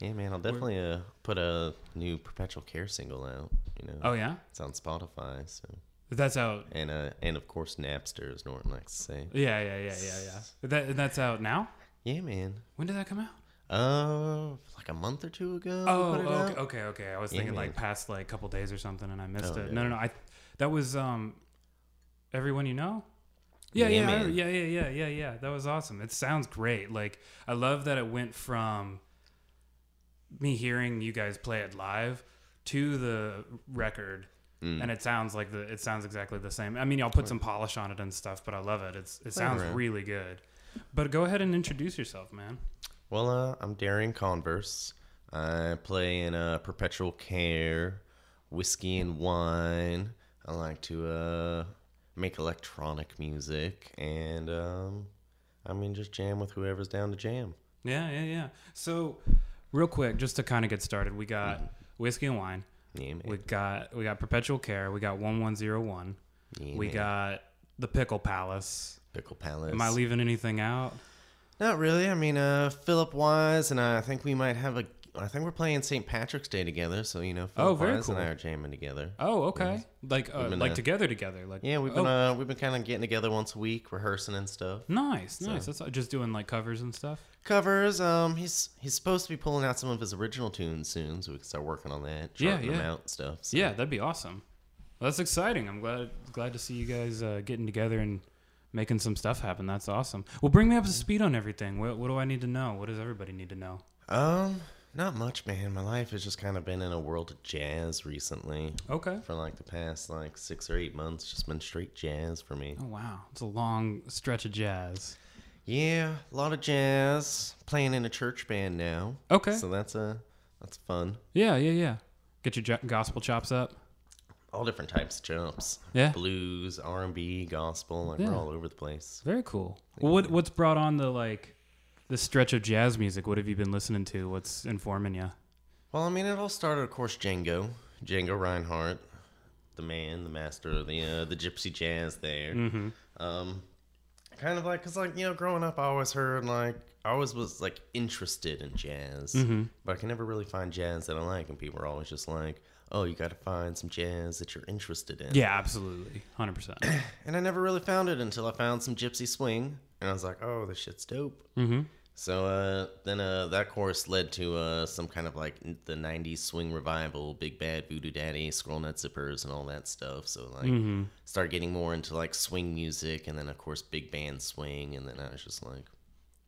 Yeah, man, I'll definitely uh, put a new Perpetual Care single out. You know, Oh yeah, it's on Spotify. So that's out. and uh, and of course Napster, as Norton likes to say. Yeah, yeah, yeah, yeah, yeah. That that's out now. Yeah, man. When did that come out? Uh, like a month or two ago. Oh, okay, okay, okay. I was Yeah, thinking like past like a couple days or something, and I missed Oh, it. yeah. No, no, no. I that was um, everyone you know. Yeah, Yeah, yeah, man. yeah, yeah, yeah, yeah, yeah. That was awesome. It sounds great. Like I love that it went from me hearing you guys play it live to the record. Mm. And it sounds like the it sounds exactly the same. I mean, I'll put some polish on it and stuff, but I love it. It's it sounds around. really good. But go ahead and introduce yourself, man. Well, uh, I'm Darian Converse. I play in uh, Perpetual Care, Whiskey and Wine. I like to uh, make electronic music, and um, I mean, just jam with whoever's down to jam. Yeah, yeah, yeah. So, real quick, just to kind of get started, we got whiskey and wine. Yeah. We got we got perpetual care. We got one one zero one. We man. got the pickle palace. Pickle Palace. Am I leaving anything out? Not really. I mean, uh, Philip Wise and I think we might have a. I think we're playing St. Patrick's Day together, so you know, Philip Oh, very Wise and I are jamming together. Oh, okay. Like uh, been, like uh, together together. Like Yeah, we've oh, been uh, we've been kind of getting together once a week, rehearsing and stuff. nice, nice. That's just doing like covers and stuff. Covers. Um, he's he's supposed to be pulling out some of his original tunes soon, so we can start working on that. Yeah, charting them yeah. out and stuff. So. Yeah, that'd be awesome. That's exciting. I'm glad glad to see you guys uh, getting together and making some stuff happen. That's awesome. Well, bring me up to speed on everything. What, what do I need to know? What does everybody need to know? Um, not much, man. My life has just kind of been in a world of jazz recently. Okay. For like the past like six or eight months, just been straight jazz for me. Oh wow, it's a long stretch of jazz. Yeah, a lot of jazz. Playing in a church band now. Okay. So that's a that's fun. Yeah, yeah, yeah. Get your jo- gospel chops up. All different types of jumps. Yeah. Blues, R and B, gospel. Like Yeah. we're all over the place. Very cool. Well, what what's brought on the like the stretch of jazz music? What have you been listening to? What's informing you? Well, I mean, it all started, of course, Django, Django Reinhardt, the man, the master of the uh, the gypsy jazz. There, Mm-hmm. um, kind of like, cause like you know, growing up, I always heard like I always was like interested in jazz, Mm-hmm. but I can never really find jazz that I like, and people are always just like, "Oh, you got to find some jazz that you're interested in." Yeah, absolutely, hundred percent. and I never really found it until I found some gypsy swing, and I was like, "Oh, this shit's dope." Mm-hmm. So uh, then uh, that course led to uh, some kind of like the '90s swing revival, Big Bad Voodoo Daddy, Squirrel Nut Zippers, and all that stuff. So like, Mm-hmm. started getting more into like swing music, and then of course big band swing, and then I was just like,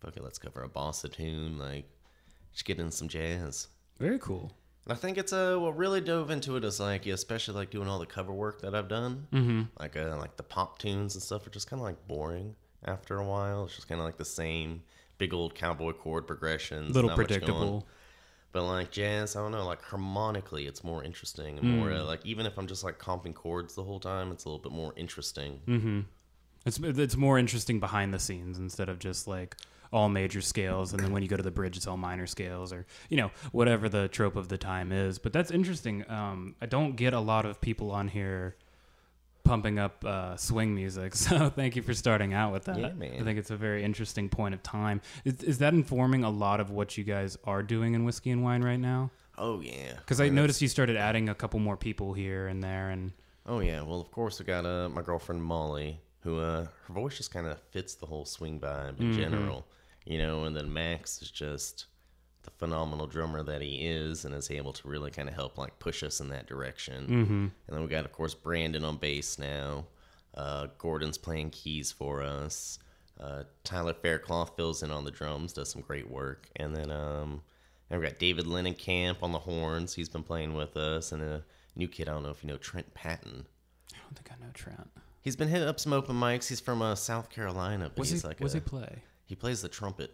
"Fuck it, let's cover a bossa tune, like, just get in some jazz." Very cool. And I think it's uh, what really dove into it is like, especially like doing all the cover work that I've done, Mm-hmm. like uh, like the pop tunes and stuff are just kind of like boring after a while. It's just kind of like the same big old cowboy chord progressions, Little not much going. predictable. But like jazz, I don't know, like harmonically, it's more interesting and more Mm. uh, like even if I'm just like comping chords the whole time, it's a little bit more interesting. Mm-hmm. It's it's more interesting behind the scenes instead of just like all major scales, and then when you go to the bridge, it's all minor scales, or you know whatever the trope of the time is. But that's interesting. Um, I don't get a lot of people on here pumping up uh, swing music, so thank you for starting out with that. Yeah, man. I think it's a very interesting point of time. Is, is that informing a lot of what you guys are doing in whiskey and wine right now? Oh yeah, Because I mean, noticed you started adding a couple more people here and there, and Oh yeah, well of course we got uh, my girlfriend Molly, who uh, her voice just kind of fits the whole swing vibe in Mhm. general, you know. And then Max is just the phenomenal drummer that he is, and is able to really kind of help like push us in that direction. mm-hmm. And then we got of course Brandon on bass now. Uh, Gordon's playing keys for us. Uh, Tyler Faircloth fills in on the drums, does some great work, and then um, and we got David Camp on the horns. He's been playing with us, and a new kid. I don't know if you know Trent Patton. I don't think I know Trent. He's been hitting up some open mics. He's from uh, South Carolina, but Was he's he? like was a, he play? he plays the trumpet.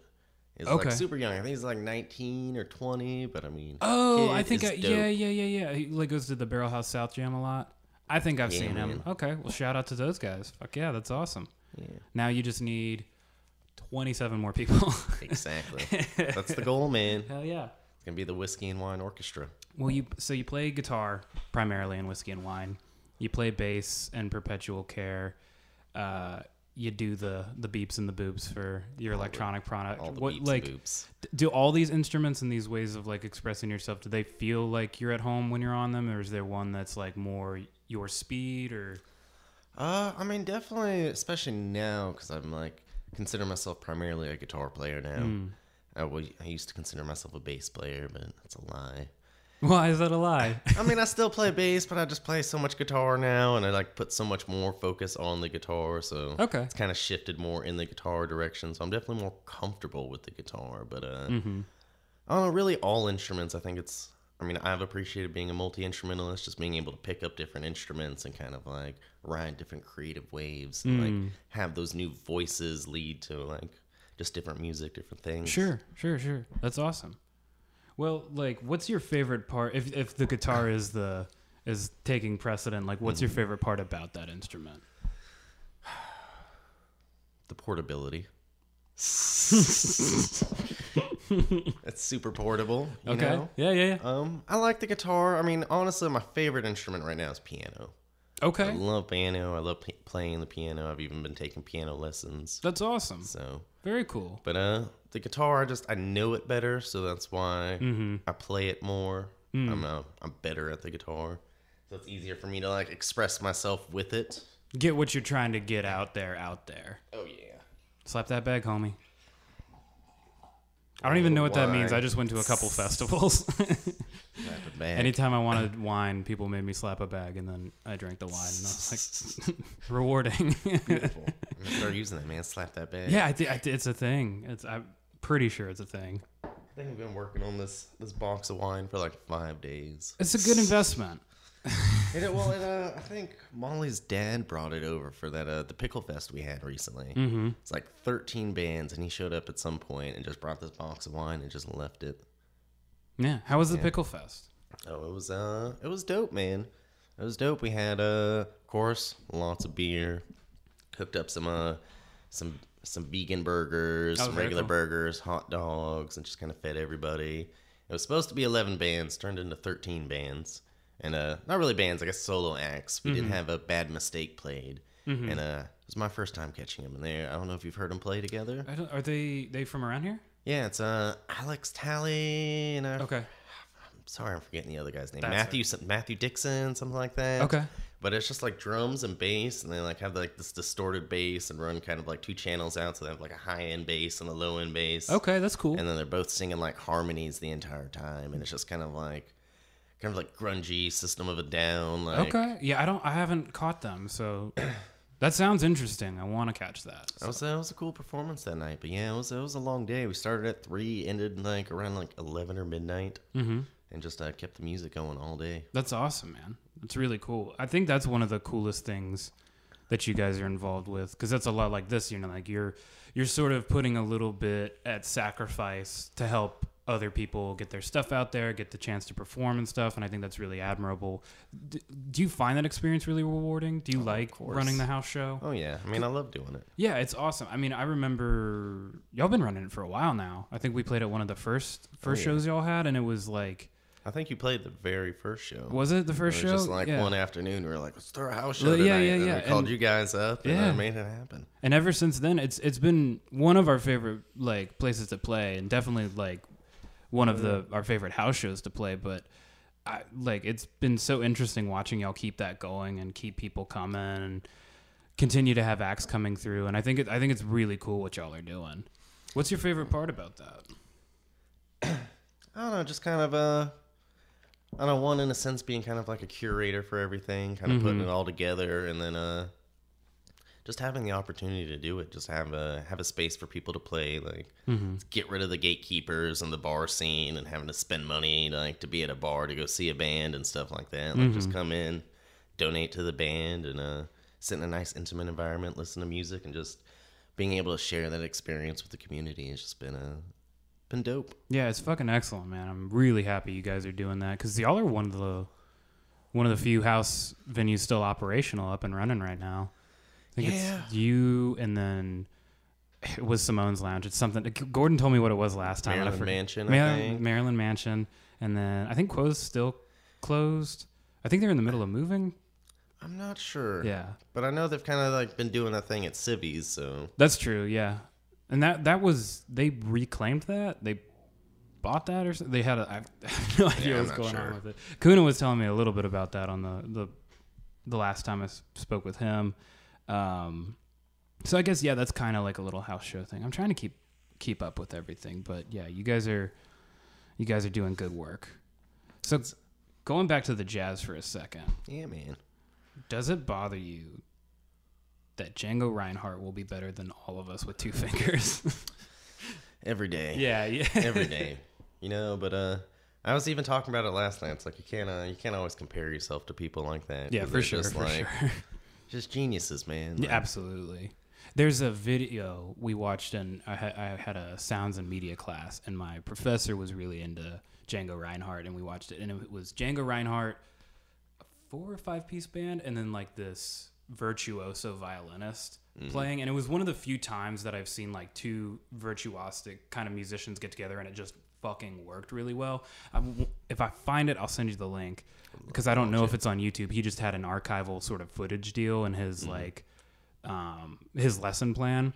He's Okay. like super young. I think he's like 19 or 20, but I mean, Oh, I think I, yeah, yeah, yeah, yeah. He like goes to the Barrel House South Jam a lot. I think I've Yeah, seen him. Okay, well, shout out to those guys. Fuck yeah, that's awesome. Yeah, Now you just need twenty-seven more people. exactly. That's the goal, man. Hell yeah. It's gonna be the whiskey and wine orchestra. Well, you so you play guitar primarily in whiskey and wine. You play bass and perpetual care. Uh, you do the the beeps and the boops for your electronic product. All the what beeps like boops. do all these instruments and these ways of like expressing yourself? Do they feel like you're at home when you're on them, or is there one that's like more your speed or? Uh, I mean, definitely, especially now, because I'm like consider myself primarily a guitar player now. Hmm. I, wa- I used to consider myself a bass player, but that's a lie. Why is that a lie? I mean, I still play bass, but I just play so much guitar now, and I like put so much more focus on the guitar. So Okay. it's kind of shifted more in the guitar direction. So I'm definitely more comfortable with the guitar. But uh, Mm-hmm. I don't know, really all instruments. I think it's. I mean, I've appreciated being a multi instrumentalist, just being able to pick up different instruments and kind of like ride different creative waves, and Mm. like have those new voices lead to like just different music, different things. Sure, sure, sure. That's awesome. Well, like, what's your favorite part? If if the guitar is the is taking precedent, like, what's your Mm-hmm. favorite part about that instrument? The portability. it's super portable. You Okay. Know? Yeah, yeah, yeah. Um, I like the guitar. I mean, honestly, my favorite instrument right now is piano. I love piano. I love p- playing the piano. I've even been taking piano lessons. that's awesome. So, Very cool. but uh, the guitar, I just I know it better, so that's why Mm-hmm. I play it more. Mm. I'm uh, I'm better at the guitar, so it's easier for me to like express myself with it. Get what you're trying to get out there, out there. Oh yeah. Slap that bag, homie. I don't even know what that means. I just went to a couple festivals. Slap it back. Anytime I wanted wine, people made me slap a bag, and then I drank the wine, and I was like, rewarding. Beautiful. Start using that, man. Slap that bag. yeah, I thi- I thi- it's a thing. It's I'm pretty sure it's a thing. I think I've been working on this this box of wine for like five days. It's a good investment. It, well, uh, I think Molly's dad brought it over for that uh, the pickle fest we had recently. Mm-hmm. It's like 13 bands, and he showed up at some point and just brought this box of wine and just left it. Yeah. How was the Yeah. pickle fest? Oh, it was uh, it was dope, man. It was dope. We had uh, of course, lots of beer. Cooked up some uh, some some vegan burgers, some regular cool. burgers, hot dogs, and just kind of fed everybody. It was supposed to be 11 bands, turned into 13 bands, and uh, not really bands, I guess solo acts. We Mm-hmm. did have a bad mistake played, and uh, it was my first time catching them in there. I don't know if you've heard them play together. I don't, are they they from around here? Yeah, it's uh Alex Talley and uh, Okay. sorry, I'm forgetting the other guy's name. That's Matthew Matthew Dixon, something like that. Okay. But it's just like drums and bass, and they like have like this distorted bass and run kind of like two channels out, so they have like a high end bass and a low end bass. Okay, that's cool. And then they're both singing like harmonies the entire time, and it's just kind of like kind of like grungy System of a Down. Like, okay. Yeah, I don't. I haven't caught them, so that sounds interesting. I want to catch that. That was, that was a cool performance that night, but yeah, it was it was a long day. We started at three, ended like around like eleven or midnight, Mm-hmm. and just uh, kept the music going all day. That's awesome, man. That's really cool. I think that's one of the coolest things that you guys are involved with because that's a lot like this. You know, like you're you're sort of putting a little bit at sacrifice to help other people get their stuff out there, get the chance to perform and stuff. And I think that's really admirable. D- do you find that experience really rewarding? Do you oh, like running the house show? Oh yeah, I mean I love doing it. Yeah, it's awesome. I mean, I remember y'all been running it for a while now. I think we played at one of the first first oh, yeah. shows y'all had, and it was like, I think you played the very first show. was it the first it was show? Just like yeah. one afternoon, we were like, let's throw a house show Well, tonight. yeah, yeah, and yeah, we called and- you guys up, and Yeah. I made it happen. and ever since then it's it's been one of our favorite like places to play and definitely like one of the our favorite house shows to play but I, like it's been so interesting watching y'all keep that going and keep people coming and continue to have acts coming through and I think it, I think it's really cool what y'all are doing. What's your favorite part about that? I don't know, just kind of uh, I don't know, one in a sense being kind of like a curator for everything, kind of putting Mm-hmm. it all together, and then uh, just having the opportunity to do it, just have a have a space for people to play, like Mm-hmm. get rid of the gatekeepers and the bar scene, and having to spend money like to be at a bar to go see a band and stuff like that. Like Mm-hmm. just come in, donate to the band, and uh, sit in a nice intimate environment, listen to music, and just being able to share that experience with the community has just been a been dope. Yeah, it's fucking excellent, man. I'm really happy you guys are doing that because y'all are one of the one of the few house venues still operational, up and running right now. I think Yeah. it's you, and then it was Simone's Lounge. It's something. Gordon told me what it was last time. and I Maryland forget- Mansion, I Mar- think. Maryland Mansion, and then I think Quo's still closed. I think they're in the middle of moving. I'm not sure. Yeah, But I know they've kind of like been doing that thing at Civvies, so that's true. Yeah, and that that was they reclaimed that they bought that or something. They had a, I have no idea Yeah, I'm what's going sure. on with it. Kuna was telling me a little bit about that on the the the last time I spoke with him. Um, so I guess yeah, that's kind of like a little house show thing. I'm trying to keep keep up with everything, but yeah, you guys are you guys are doing good work. So going back to the jazz for a second, yeah, man. does it bother you that Django Reinhardt will be better than all of us with two fingers? Every day. yeah, yeah. every day. You know, but uh I was even talking about it last night. It's like you can't uh, you can't always compare yourself to people like that. Yeah, for sure, for like, sure. Just geniuses, man. Like, absolutely. There's a video we watched, and I, ha- I had a sounds and media class, and my professor was really into Django Reinhardt, and we watched it, and it was Django Reinhardt, a four or five piece band, and then like this virtuoso violinist mm-hmm. playing, and it was one of the few times that I've seen like two virtuosic kind of musicians get together, and it just fucking worked really well. I w if I find it, I'll send you the link because I don't know if it's on YouTube. He just had an archival sort of footage deal in his like um, his lesson plan.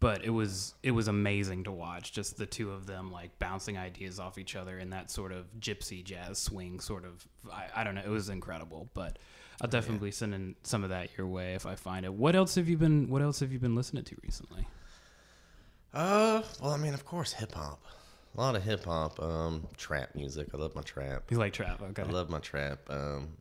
But it was it was amazing to watch, just the two of them like bouncing ideas off each other in that sort of gypsy jazz swing sort of. I, I don't know, it was incredible. But I'll definitely send in some of that your way if I find it. What else have you been What else have you been listening to recently? Uh, well, I mean, of course, hip hop. A lot of hip hop, um, trap music. I love my trap. You like trap? Okay. I love my trap. Um,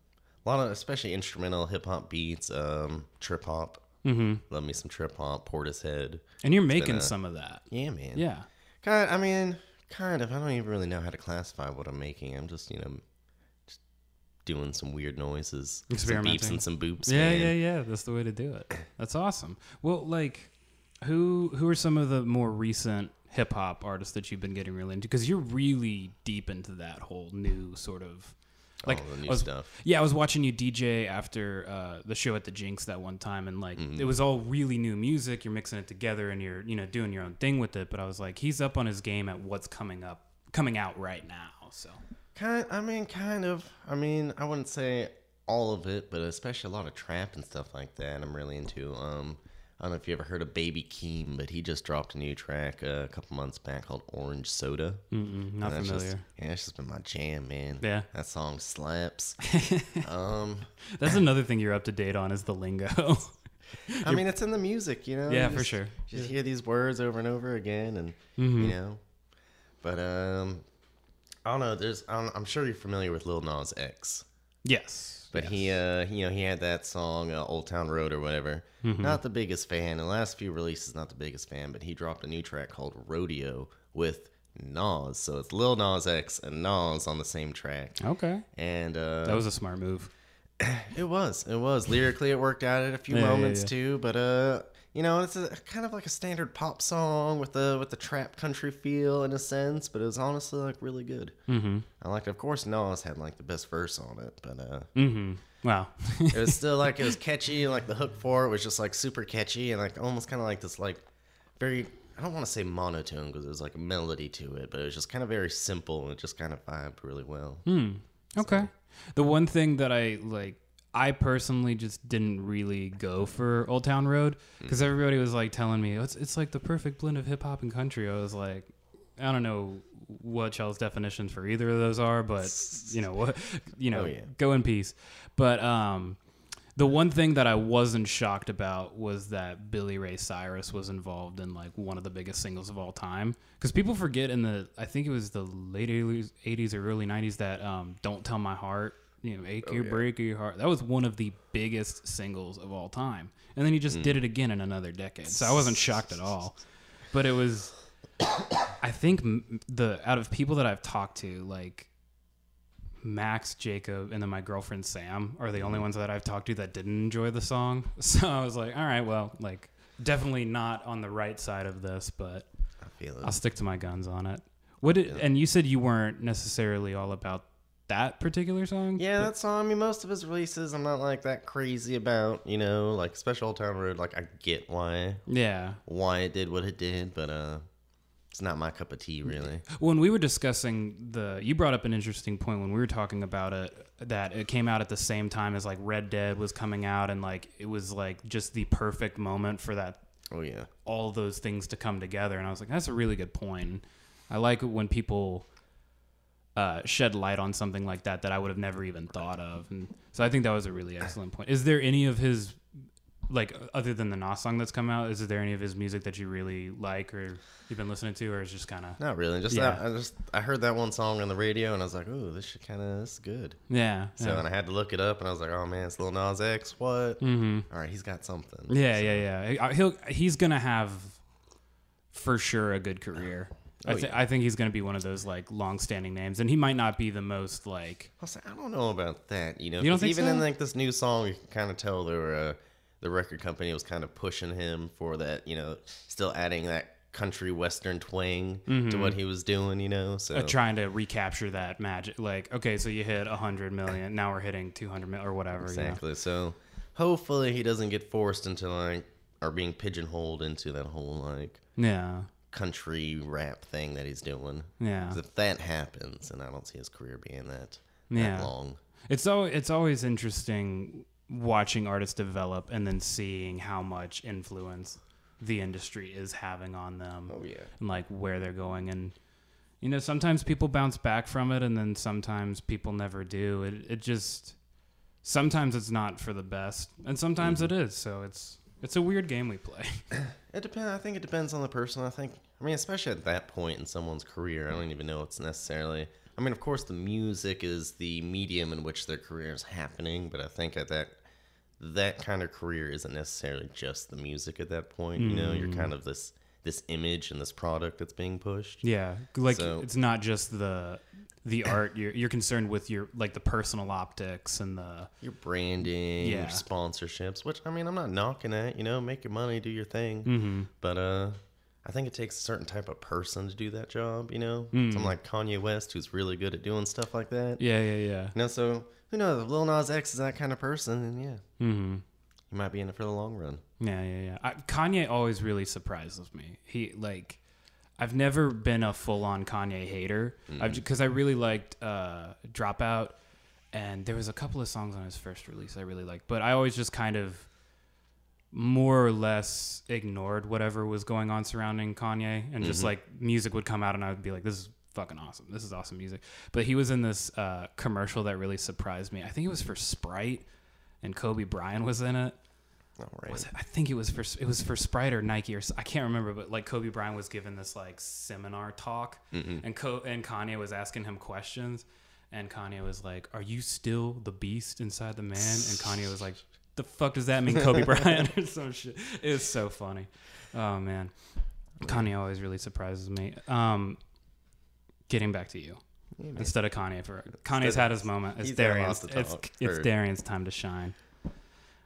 a lot of, especially instrumental hip hop beats. Um, trip hop. mm-hmm. Love me some trip hop. Portishead. And you're making a- some of that. Yeah, man. Yeah. Kind. I mean, kind of. I don't even really know how to classify what I'm making. I'm just, you know, just doing some weird noises, some beeps and some boops. Yeah, man. yeah, yeah. That's the way to do it. That's awesome. Well, like, who who are some of the more recent hip hop artists that you've been getting really into? Because you're really deep into that whole new sort of like new I was- stuff. Yeah, I was watching you DJ after uh, the show at the Jinx that one time, and like Mm-hmm. it was all really new music. You're mixing it together, and you're you know doing your own thing with it. But I was like, he's up on his game at what's coming up, coming out right now. So Kind. I mean, kind of. I mean, I wouldn't say all of it, but especially a lot of trap and stuff like that. I'm really into. Um, I don't know if you ever heard of Baby Keem, but he just dropped a new track uh, a couple months back called Orange Soda. Mm-mm, not familiar. Just, yeah, it's just been my jam, man. Yeah. that song slaps. um, That's another thing you're up to date on is the lingo. I mean, it's in the music, you know. Yeah, You for sure. you Just hear these words over and over again, and Mm-hmm. you know. But um, I don't know. There's, I I'm sure you're familiar with Lil Nas X. yes, But he, uh, you know, he had that song uh, "Old Town Road" or whatever. Mm-hmm. Not the biggest fan. The last few releases, not the biggest fan. But he dropped a new track called "Rodeo" with Nas. So it's Lil Nas X and Nas on the same track. okay. And uh, That was a smart move. it was, it was lyrically it worked out at a few Yeah, yeah, moments yeah. too. But uh, you know, it's a kind of like a standard pop song with the with the trap country feel in a sense. But it was honestly like really good. Mm-hmm. I liked, of course, Nas had like the best verse on it, but uh. Mm-hmm. Wow. it was still like it was catchy like the hook for it was just like super catchy and like almost kind of like this like very I don't want to say monotone because there's like a melody to it, but it was just kind of very simple and it just kind of vibed really well. Hmm. Okay. The one thing that I like, I personally just didn't really go for Old Town Road because everybody was like telling me it's it's like the perfect blend of hip hop and country. I was like, I don't know what y'all's definitions for either of those are, but you know what, you know, Oh, yeah. go in peace. But um, the one thing that I wasn't shocked about was that Billy Ray Cyrus was involved in like one of the biggest singles of all time. Because people forget in the, I think it was the late 80s or early 90s that um, "Don't Tell My Heart," you know, "Ache oh, Your yeah. Break Your Heart." That was one of the biggest singles of all time. And then he just mm. did it again in another decade. So I wasn't shocked at all. But it was, I think the out of people that I've talked to, like Max, Jacob, and then my girlfriend Sam are the only mm. ones that I've talked to that didn't enjoy the song. So I was like, all right, well, like definitely not on the right side of this, but I feel it. I'll stick to my guns on it. What did, and you said you weren't necessarily all about that particular song? Yeah, but- that song. I mean, most of his releases, I'm not like that crazy about. You know, like Special Old Town Road. Like I get why yeah. why it did what it did, but uh, it's not my cup of tea, really. When we were discussing the, you brought up an interesting point when we were talking about it that it came out at the same time as like Red Dead was coming out, and like it was like just the perfect moment for that Oh yeah, all those things to come together. And I was like, that's a really good point. I like when people uh, shed light on something like that that I would have never even thought of. And so I think that was a really excellent point. Is there any of his like other than the Nas song that's come out? Is there any of his music that you really like or you've been listening to, or is just kind of not really. Just Yeah. that, I just I heard that one song on the radio, and I was like, oh, this should kind of this is good." yeah, So yeah. and I had to look it up, and I was like, "Oh man, it's Lil Nas X. What? Mm-hmm. All right, he's got something." Yeah, So, yeah, yeah. He'll he's gonna have for sure a good career. I, Oh, th- yeah. I think he's gonna be one of those like long-standing names, and he might not be the most like I was like, I don't know about that. You know, You don't even so? in like this new song, you can kind of tell there were, uh, the record company was kind of pushing him for that. You know, still adding that country western twang to what he was doing. You know, so uh, trying to recapture that magic. Like, okay, so you hit a hundred million, now we're hitting two hundred million or whatever. you know? exactly. So hopefully he doesn't get forced into like or being pigeonholed into that whole like Yeah, country rap thing that he's doing. yeah. 'Cause if that happens, and I don't see his career being that, Yeah. that long. It's al- it's always interesting watching artists develop and then seeing how much influence the industry is having on them. Oh yeah. and like where they're going and you know sometimes people bounce back from it and then sometimes people never do it, it just sometimes it's not for the best and sometimes mm-hmm. it is so it's it's a weird game we play It depends. I think it depends on the person. I think. I mean, especially at that point in someone's career, I don't even know it's necessarily. I mean, of course, the music is the medium in which their career is happening, but I think at that that kind of career isn't necessarily just the music at that point. You know, you're kind mm. of this this image and this product that's being pushed. yeah like So- it's not just the the art you're you're concerned with your like the personal optics and the Your branding, Yeah. your sponsorships, which I mean, I'm not knocking at. You know, make your money, do your thing. mm-hmm. But uh, I think it takes a certain type of person to do that job. You know, Mm. someone like Kanye West who's really good at doing stuff like that. yeah yeah yeah You know, so who knows? Lil Nas X is that kind of person, and yeah, mm-hmm might be in it for the long run. Yeah, yeah, yeah. I, Kanye always really surprises me. He like, I've never been a full on Kanye hater. I've because I really liked uh, Dropout, and there was a couple of songs on his first release I really liked, but I always just kind of more or less ignored whatever was going on surrounding Kanye, and just like music would come out, and I would be like, this is fucking awesome. This is awesome music. But he was in this uh, commercial that really surprised me. I think it was for Sprite, and Kobe Bryant was in it All right. was it? I think it was for it was for Sprite or Nike or I can't remember, but like Kobe Bryant was given this like seminar talk, and Co- and Kanye was asking him questions, and Kanye was like, "Are you still the beast inside the man?" And Kanye was like, "The fuck does that mean, Kobe Bryant?" or some shit. It was so funny. Oh man, Kanye always really surprises me. Um, getting back to you. Yeah. Instead of Kanye for Kanye's had his moment. It's he's had a lot Darian's. It's it's Darian's time to shine.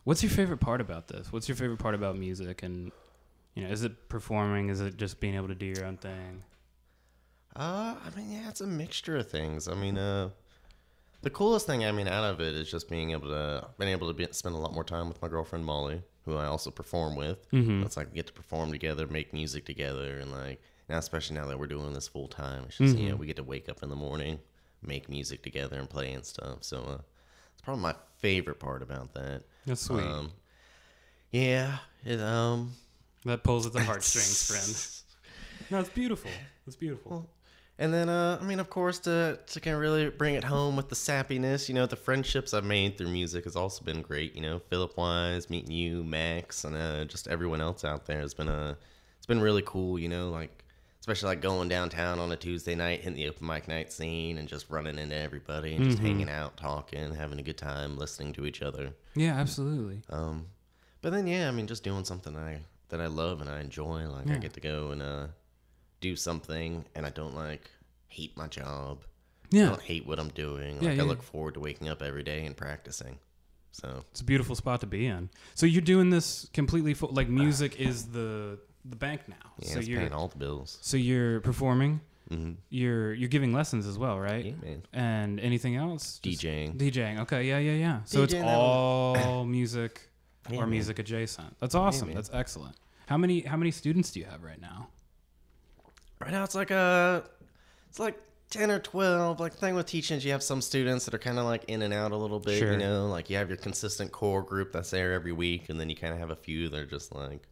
What's your favorite part about this? What's your favorite part about music? And you know, is it performing? Is it just being able to do your own thing? Uh, I mean, yeah, it's a mixture of things. I mean, uh, the coolest thing I mean out of it is just being able to been able to be, spend a lot more time with my girlfriend Molly, who I also perform with. Mhm. It's like we get to perform together, make music together, and like now, especially now that we're doing this full time, it's just you know we get to wake up in the morning, make music together, and play and stuff. So uh, probably my favorite part about that. That's sweet. Um, yeah, it um. that pulls at the heartstrings, friend. No, it's beautiful. It's beautiful. And then, uh, I mean, of course, to to kind of really bring it home with the sappiness, you know, the friendships I've made through music has also been great. You know, Philip Wise, meeting you, Max, and uh, just everyone else out there has been a, it's been really cool. You know, like especially like going downtown on a Tuesday night, hitting the open mic night scene, and just running into everybody and just hanging out, talking, having a good time, listening to each other. Yeah, absolutely. Um, but then yeah, I mean, just doing something I that I love and I enjoy. Like I get to go and uh, do something, and I don't like hate my job. I Yeah, don't hate what I'm doing. Like Yeah, I look forward to waking up every day and practicing. So it's a beautiful spot to be in. So you're doing this completely full. Like music is the the bank now. yeah, so it's you're paying all the bills. so you're performing. hmm You're you're giving lessons as well, right? Yeah, man. And anything else? Just DJing. DJing. Okay, yeah, yeah, yeah. So it's DJing, that all music Yeah, or man. music adjacent. That's awesome. man. That's excellent. How many how many students do you have right now? Right now, it's like a, it's like ten or twelve. Like the thing with teaching, is you have some students that are kind of like in and out a little bit. Sure. You know, like you have your consistent core group that's there every week, and then you kind of have a few that are just like,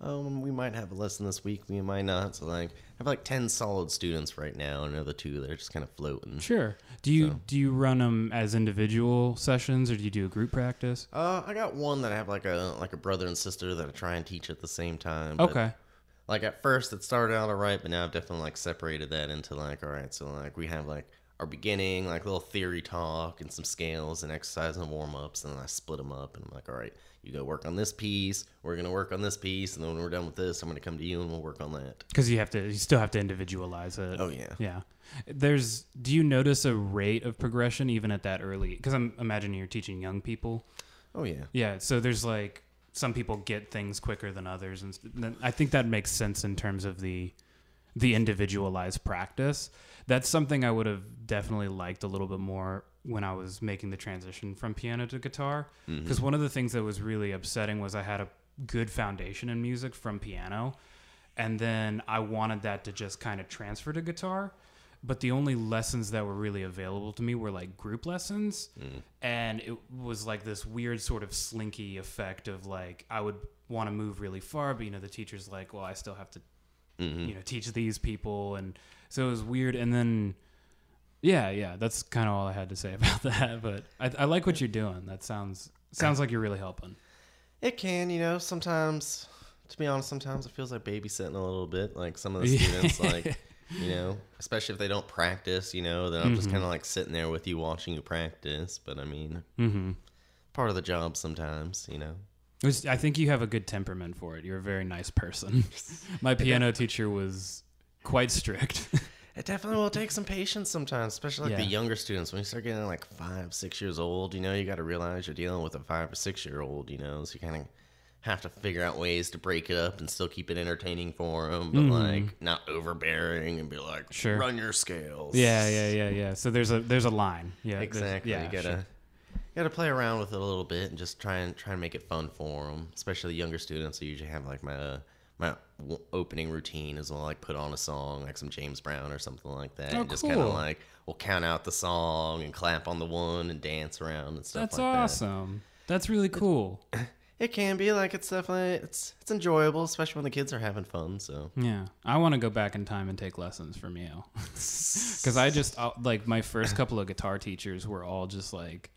oh, we might have a lesson this week, we might not. So like, I have like ten solid students right now, and the other two that are just kind of floating. Sure. Do you So- do you run them as individual sessions or do you do a group practice? Uh, I got one that I have like a like a brother and sister that I try and teach at the same time. Okay. Like at first, it started out alright, but now I've definitely like separated that into like, all right, so like we have like our beginning, like little theory talk and some scales and exercise and warm ups, and then I split them up, and I'm like, all right, you go work on this piece, we're gonna work on this piece, and then when we're done with this, I'm gonna come to you and we'll work on that. Because you have to, you still have to individualize it. Oh yeah, Yeah. There's. Do you notice a rate of progression even at that early? Because I'm imagining you're teaching young people. oh yeah. Yeah. So there's like some people get things quicker than others, and I think that makes sense in terms of the the individualized practice. That's something I would have definitely liked a little bit more when I was making the transition from piano to guitar. Mm-hmm. Because one of the things that was really upsetting was I had a good foundation in music from piano, and then I wanted that to just kind of transfer to guitar. But the only lessons that were really available to me were like group lessons, mm. and it was like this weird sort of slinky effect of like I would want to move really far, but you know the teacher's like, well, I still have to mm-hmm. you know teach these people and so it was weird and then yeah yeah that's kind of all i had to say about that but I, I like what you're doing that sounds sounds like you're really helping It can, you know, sometimes. To be honest, sometimes it feels like babysitting a little bit. Like some of the students, like you know, especially if they don't practice, you know, then I'm just Mm-hmm. kind of like sitting there with you watching you practice. But I mean, mm-hmm. part of the job sometimes, you know. i think you have a good temperament for it you're a very nice person my piano teacher was quite strict It definitely will take some patience sometimes, especially like the younger students. When you start getting like five, six years old, you know, you got to realize you're dealing with a five or six year old, you know, so you kind of have to figure out ways to break it up and still keep it entertaining for them, but like not overbearing and be like. Sure. run your scales. yeah yeah yeah yeah so there's a there's a line yeah Exactly. yeah you gotta sure. you gotta play around with it a little bit and just try and try and make it fun for them. Especially the younger students. I usually have like my uh, my opening routine is I'll like put on a song like some James Brown or something like that, Oh, and just kind of like we'll count out the song and clap on the one and dance around and stuff. that's like awesome that's really cool That. It can be like it's definitely it's it's enjoyable, especially when the kids are having fun. So Yeah, I want to go back in time and take lessons from you, because I just uh, like my first couple of guitar teachers were all just like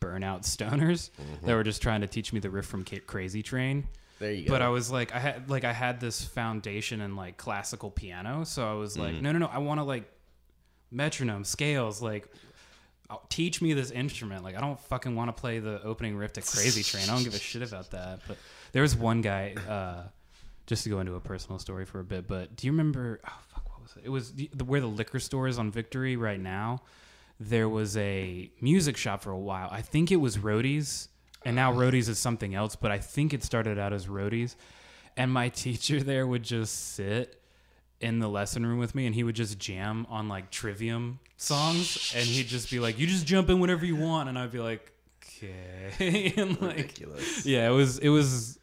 burnout stoners that were just trying to teach me the riff from Crazy Train. There you go. But I was like, I had like I had this foundation in like classical piano, so I was like, no, no, no, I want to like metronome scales, like. uh, Teach me this instrument. Like I don't fucking want to play the opening riff to Crazy Train. I don't give a shit about that. But there was one guy, uh, just to go into a personal story for a bit. But do you remember? Oh fuck, what was it? It was the, the, where the liquor store is on Victory right now. There was a music shop for a while. I think it was Roadies, and now Roadies is something else. But I think it started out as Roadies. And my teacher there would just sit in the lesson room with me, and he would just jam on like Trivium songs, and he'd just be like, "You just jump in whenever you want," and I'd be like, "Okay," and like, ridiculous. yeah, it was it was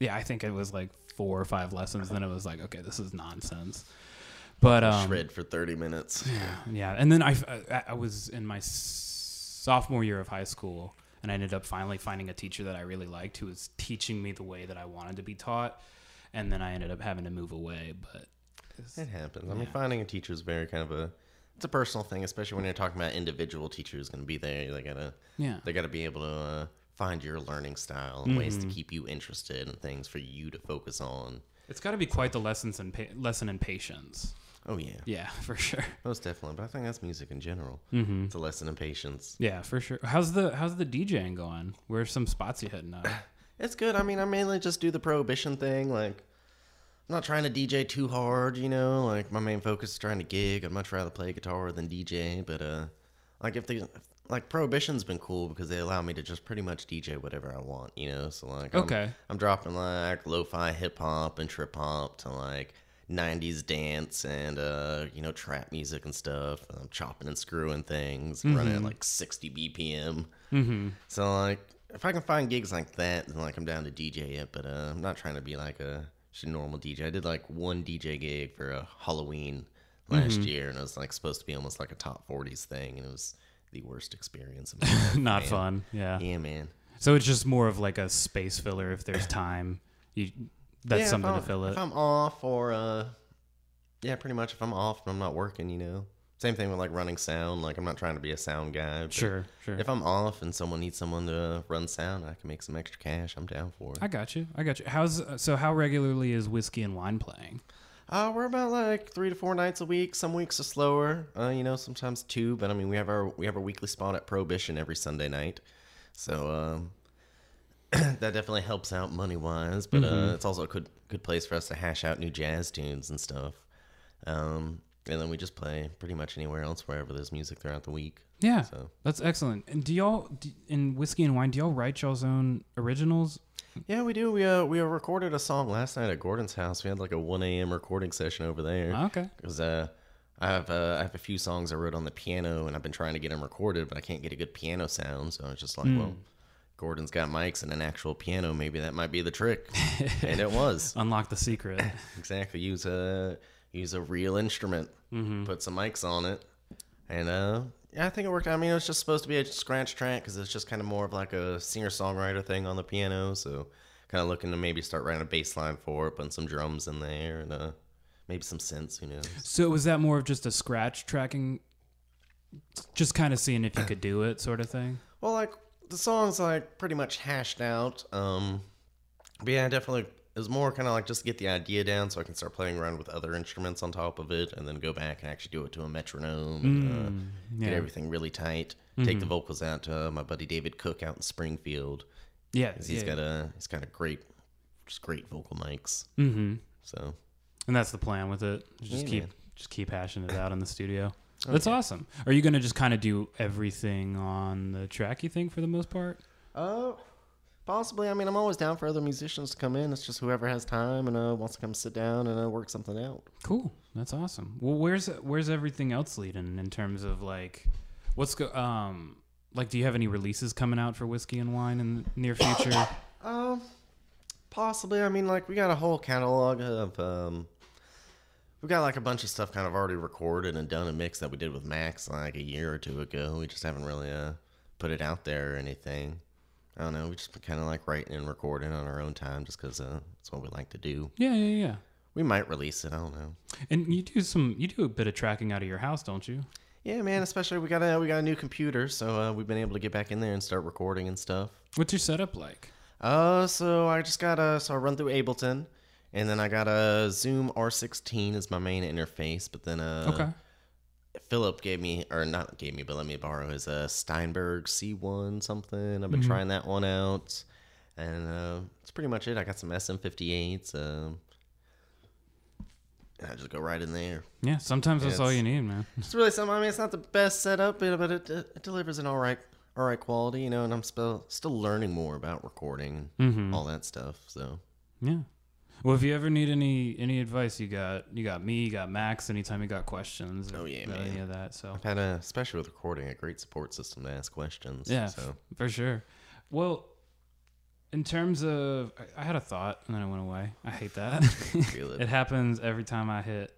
yeah, I think it was like four or five lessons. Then it was like, okay, this is nonsense. But um, Shred for thirty minutes. yeah, yeah, and then I, I I was in my sophomore year of high school, and I ended up finally finding a teacher that I really liked who was teaching me the way that I wanted to be taught, and then I ended up having to move away. But It happens. I mean, finding a teacher is very kind of a it's a personal thing, especially when you're talking about individual teachers going to be there. They gotta yeah, they gotta be able to uh, find your learning style and ways Mm-hmm. to keep you interested and things for you to focus on. it's got to be quite the lessons in pa- lesson in patience. Oh yeah, Yeah, for sure. most definitely. But I think that's music in general. Mm-hmm. It's a lesson in patience. Yeah, for sure. How's the how's the DJing going? Where's some spots you hitting up? It's good. I mean, I mainly just do the prohibition thing. Like, I'm not trying to DJ too hard, you know. Like, my main focus is trying to gig. I'd much rather play guitar than DJ. But uh, like if the like prohibition's been cool because they allow me to just pretty much DJ whatever I want, you know. So like, I'm, Okay. I'm dropping like lo-fi hip hop and trip hop to like 90s dance and uh, you know trap music and stuff. I'm chopping and screwing things, running at like 60 BPM. Mm-hmm. So like, if I can find gigs like that, then like I'm down to DJ it. But uh, I'm not trying to be like a normal DJ. I did like one DJ gig for a Halloween last year, and it was like supposed to be almost like a top 40s thing, and it was the worst experience of my life. Not man. fun. Yeah. Yeah, man. So it's just more of like a space filler if there's time. You that's Yeah, something to fill it. If I'm off or uh yeah, pretty much if I'm off and I'm not working, you know. Same thing with like running sound. Like I'm not trying to be a sound guy. Sure, sure. If I'm off and someone needs someone to run sound, I can make some extra cash. I'm down for it. I got you. I got you. How's so? How regularly is whiskey and wine playing? Uh, we're about like three to four nights a week. Some weeks are slower. Uh, you know, sometimes two. But I mean, we have our we have our weekly spot at Prohibition every Sunday night, so um, that definitely helps out money wise. But uh, it's also a good good place for us to hash out new jazz tunes and stuff. Um, and then we just play pretty much anywhere else wherever there's music throughout the week. Yeah, So that's excellent. And do y'all do, in whiskey and wine? Do y'all write y'all's own originals? yeah, we do. We uh we recorded a song last night at Gordon's house. We had like a one a.m. recording session over there. Okay. because uh, I have uh, I have a few songs I wrote on the piano, and I've been trying to get them recorded, but I can't get a good piano sound. So I was just like, well, Gordon's got mics and an actual piano. Maybe that might be the trick, and it was Unlock the secret. exactly use a use a real instrument, put some mics on it, and uh. Yeah, I think it worked. out. I mean, it was just supposed to be a scratch track because it's just kind of more of like a singer songwriter thing on the piano. So, kind of looking to maybe start writing a bass line for it, putting some drums in there, and uh, maybe some synths. Who knows? so was that more of just a scratch tracking? Just kind of seeing if you could do it, sort of thing. Well, like the song's like pretty much hashed out. Um, but yeah, definitely it was more kind of like just to get the idea down, so I can start playing around with other instruments on top of it, and then go back and actually do it to a metronome and uh, yeah. get everything really tight. Take the vocals out to my buddy David Cook out in Springfield. Yeah, He's yeah. got a he's got a great, just great vocal mics. mm-hmm. So And that's the plan with it. Just Yeah, keep man. just keep hashing it out in the studio. That's awesome. Are you gonna just kind of do everything on the track? You think for the most part? Uh, possibly. I mean, I'm always down for other musicians to come in. It's just whoever has time and uh, wants to come sit down and uh, work something out. Cool. That's awesome. Well, where's where's everything else leading in terms of like what's go um like do you have any releases coming out for whiskey and wine in the near future? Um, possibly. I mean, like we got a whole catalog of um, we got like a bunch of stuff kind of already recorded and done and mixed that we did with Max like a year or two ago. We just haven't really uh put it out there or anything. I don't know. We just kind of like writing and recording on our own time just because uh, it's what we like to do. yeah, yeah, yeah. We might release it. I don't know. And you do some you do a bit of tracking out of your house, don't you? Yeah, man. Especially we got a we got a new computer, so uh, we've been able to get back in there and start recording and stuff. What's your setup like? Uh, so I just got a so I run through Ableton, and then I got a Zoom R16 as my main interface. But then uh, Okay. Philip gave me or not gave me, but let me borrow his uh Steinberg C1 something. I've been trying that one out, and uh, that's pretty much it. I got some SM58s. Um, and I just go right in there. Yeah, sometimes that's all you need, man. It's really something. I mean, it's not the best setup, but it, it delivers an all right, all right quality, you know. And I'm still still learning more about recording and all that stuff. So Yeah. Well, if you ever need any any advice, you got you got me, you got Max. Anytime you got questions, Oh, yeah, about man. any of that. So I've had a, especially with recording, a great support system to ask questions. yeah, So for sure. Well, in terms of, I, I had a thought and then it went away. I hate that. feel it it. happens every time I hit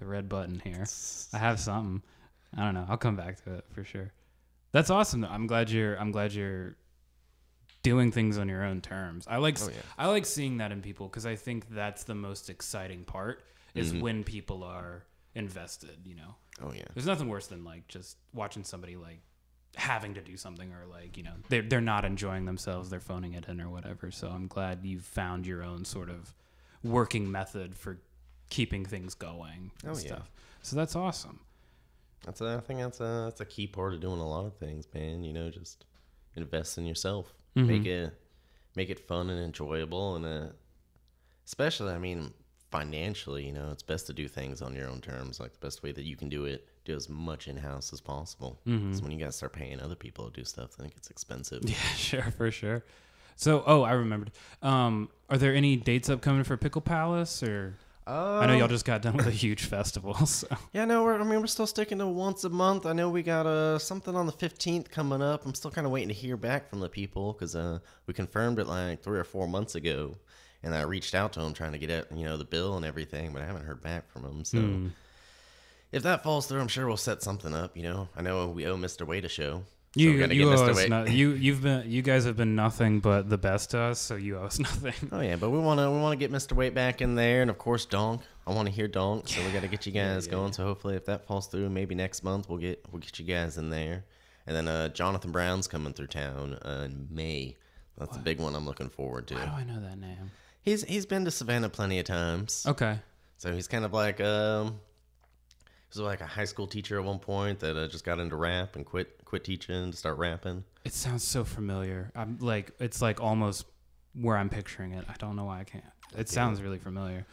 the red button here. I have something. I don't know. I'll come back to it for sure. That's awesome. Though. I'm glad you're. I'm glad you're doing things on your own terms. I like. Oh, yeah. I like seeing that in people because I think that's the most exciting part is Mm-hmm. when people are invested. You know, Oh yeah. there's nothing worse than like just watching somebody like having to do something or like you know they're they're not enjoying themselves. They're phoning it in or whatever. So I'm glad you've found your own sort of working method for keeping things going and Oh, yeah. stuff. So that's awesome. That's a, I think that's a that's a key part of doing a lot of things, man. You know, just invest in yourself, make it make it fun and enjoyable, and uh, especially, I mean, financially, you know, it's best to do things on your own terms. Like the best way that you can do it, do as much in house as possible. Because when you gotta start paying other people to do stuff, then it gets expensive. Yeah, sure, for sure. So, oh, I remembered. Um, are there any dates upcoming for Pickle Palace or? I know y'all just got done with a huge festival, so Yeah, no, we're, I mean, we're still sticking to once a month. I know we got uh, something on the 15th coming up. I'm still kind of waiting to hear back from the people because uh, we confirmed it like three or four months ago. and I reached out to them trying to get it, you know, the bill and everything, but I haven't heard back from them. So Hmm. if that falls through, I'm sure we'll set something up. You know, I know we owe Mr. Wade a show. So You, gotta you owe us no, you you've been you guys have been nothing but the best to us, so you owe us nothing. Oh yeah, but we want to we want to get Mr. Wade back in there, and of course Donk. I want to hear Donk, so we got to get you guys yeah, going. yeah. So hopefully, if that falls through, maybe next month we'll get we'll get you guys in there. And then uh, Jonathan Brown's coming through town uh, in May. That's a big one I'm looking forward to. How do I know that name? He's he's been to Savannah plenty of times, Okay. so he's kind of like um, he was like a high school teacher at one point that uh, just got into rap and quit quit teaching to start rapping. It sounds so familiar. I'm like it's like almost where I'm picturing it. I don't know why I can't. It sounds really familiar.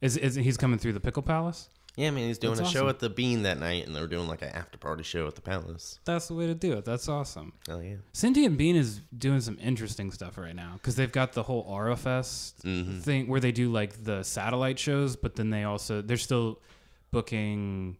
Is is he's coming through the Pickle Palace? Yeah, man, he's doing That's a show at the Bean that night, and they were doing like an after party show at the Palace. That's the way to do it. That's awesome. Oh yeah. Sentient Bean is doing some interesting stuff right now because they've got the whole Aura Fest Mhm. thing where they do like the satellite shows, but then they also they're still booking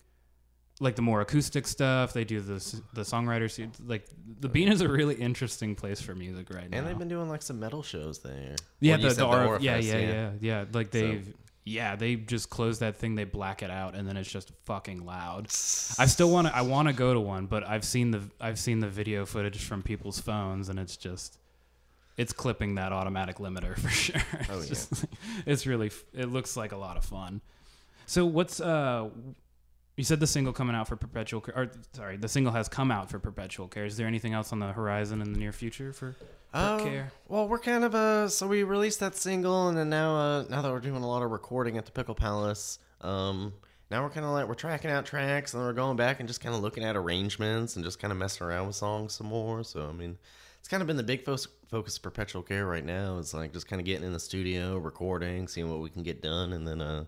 like the more acoustic stuff. They do the s- the songwriters like the Bean is a really interesting place for music right now. And they've been doing like some metal shows there. yeah, Well, you the, said the, Aura, Aura yeah, yeah, yeah, yeah, Like they've yeah they just close that thing, they black it out, and then it's just fucking loud. I still want to. I want to go to one, but I've seen the I've seen the video footage from people's phones, and it's just it's clipping that automatic limiter for sure. It's Oh, yeah. just- it's really it looks like a lot of fun. So what's uh you said the single coming out for perpetual care or sorry the single has come out for perpetual care is there anything else on the horizon in the near future for Oh, care? well, we're kind of uh so we released that single, and then now uh now that we're doing a lot of recording at the Pickle Palace, um now we're kind of like we're tracking out tracks, and then we're going back and just kind of looking at arrangements and just kind of messing around with songs some more. So I mean, it's kind of been the big fo- focus of Perpetual Care right now. Is like just kind of getting in the studio, recording, seeing what we can get done, and then uh.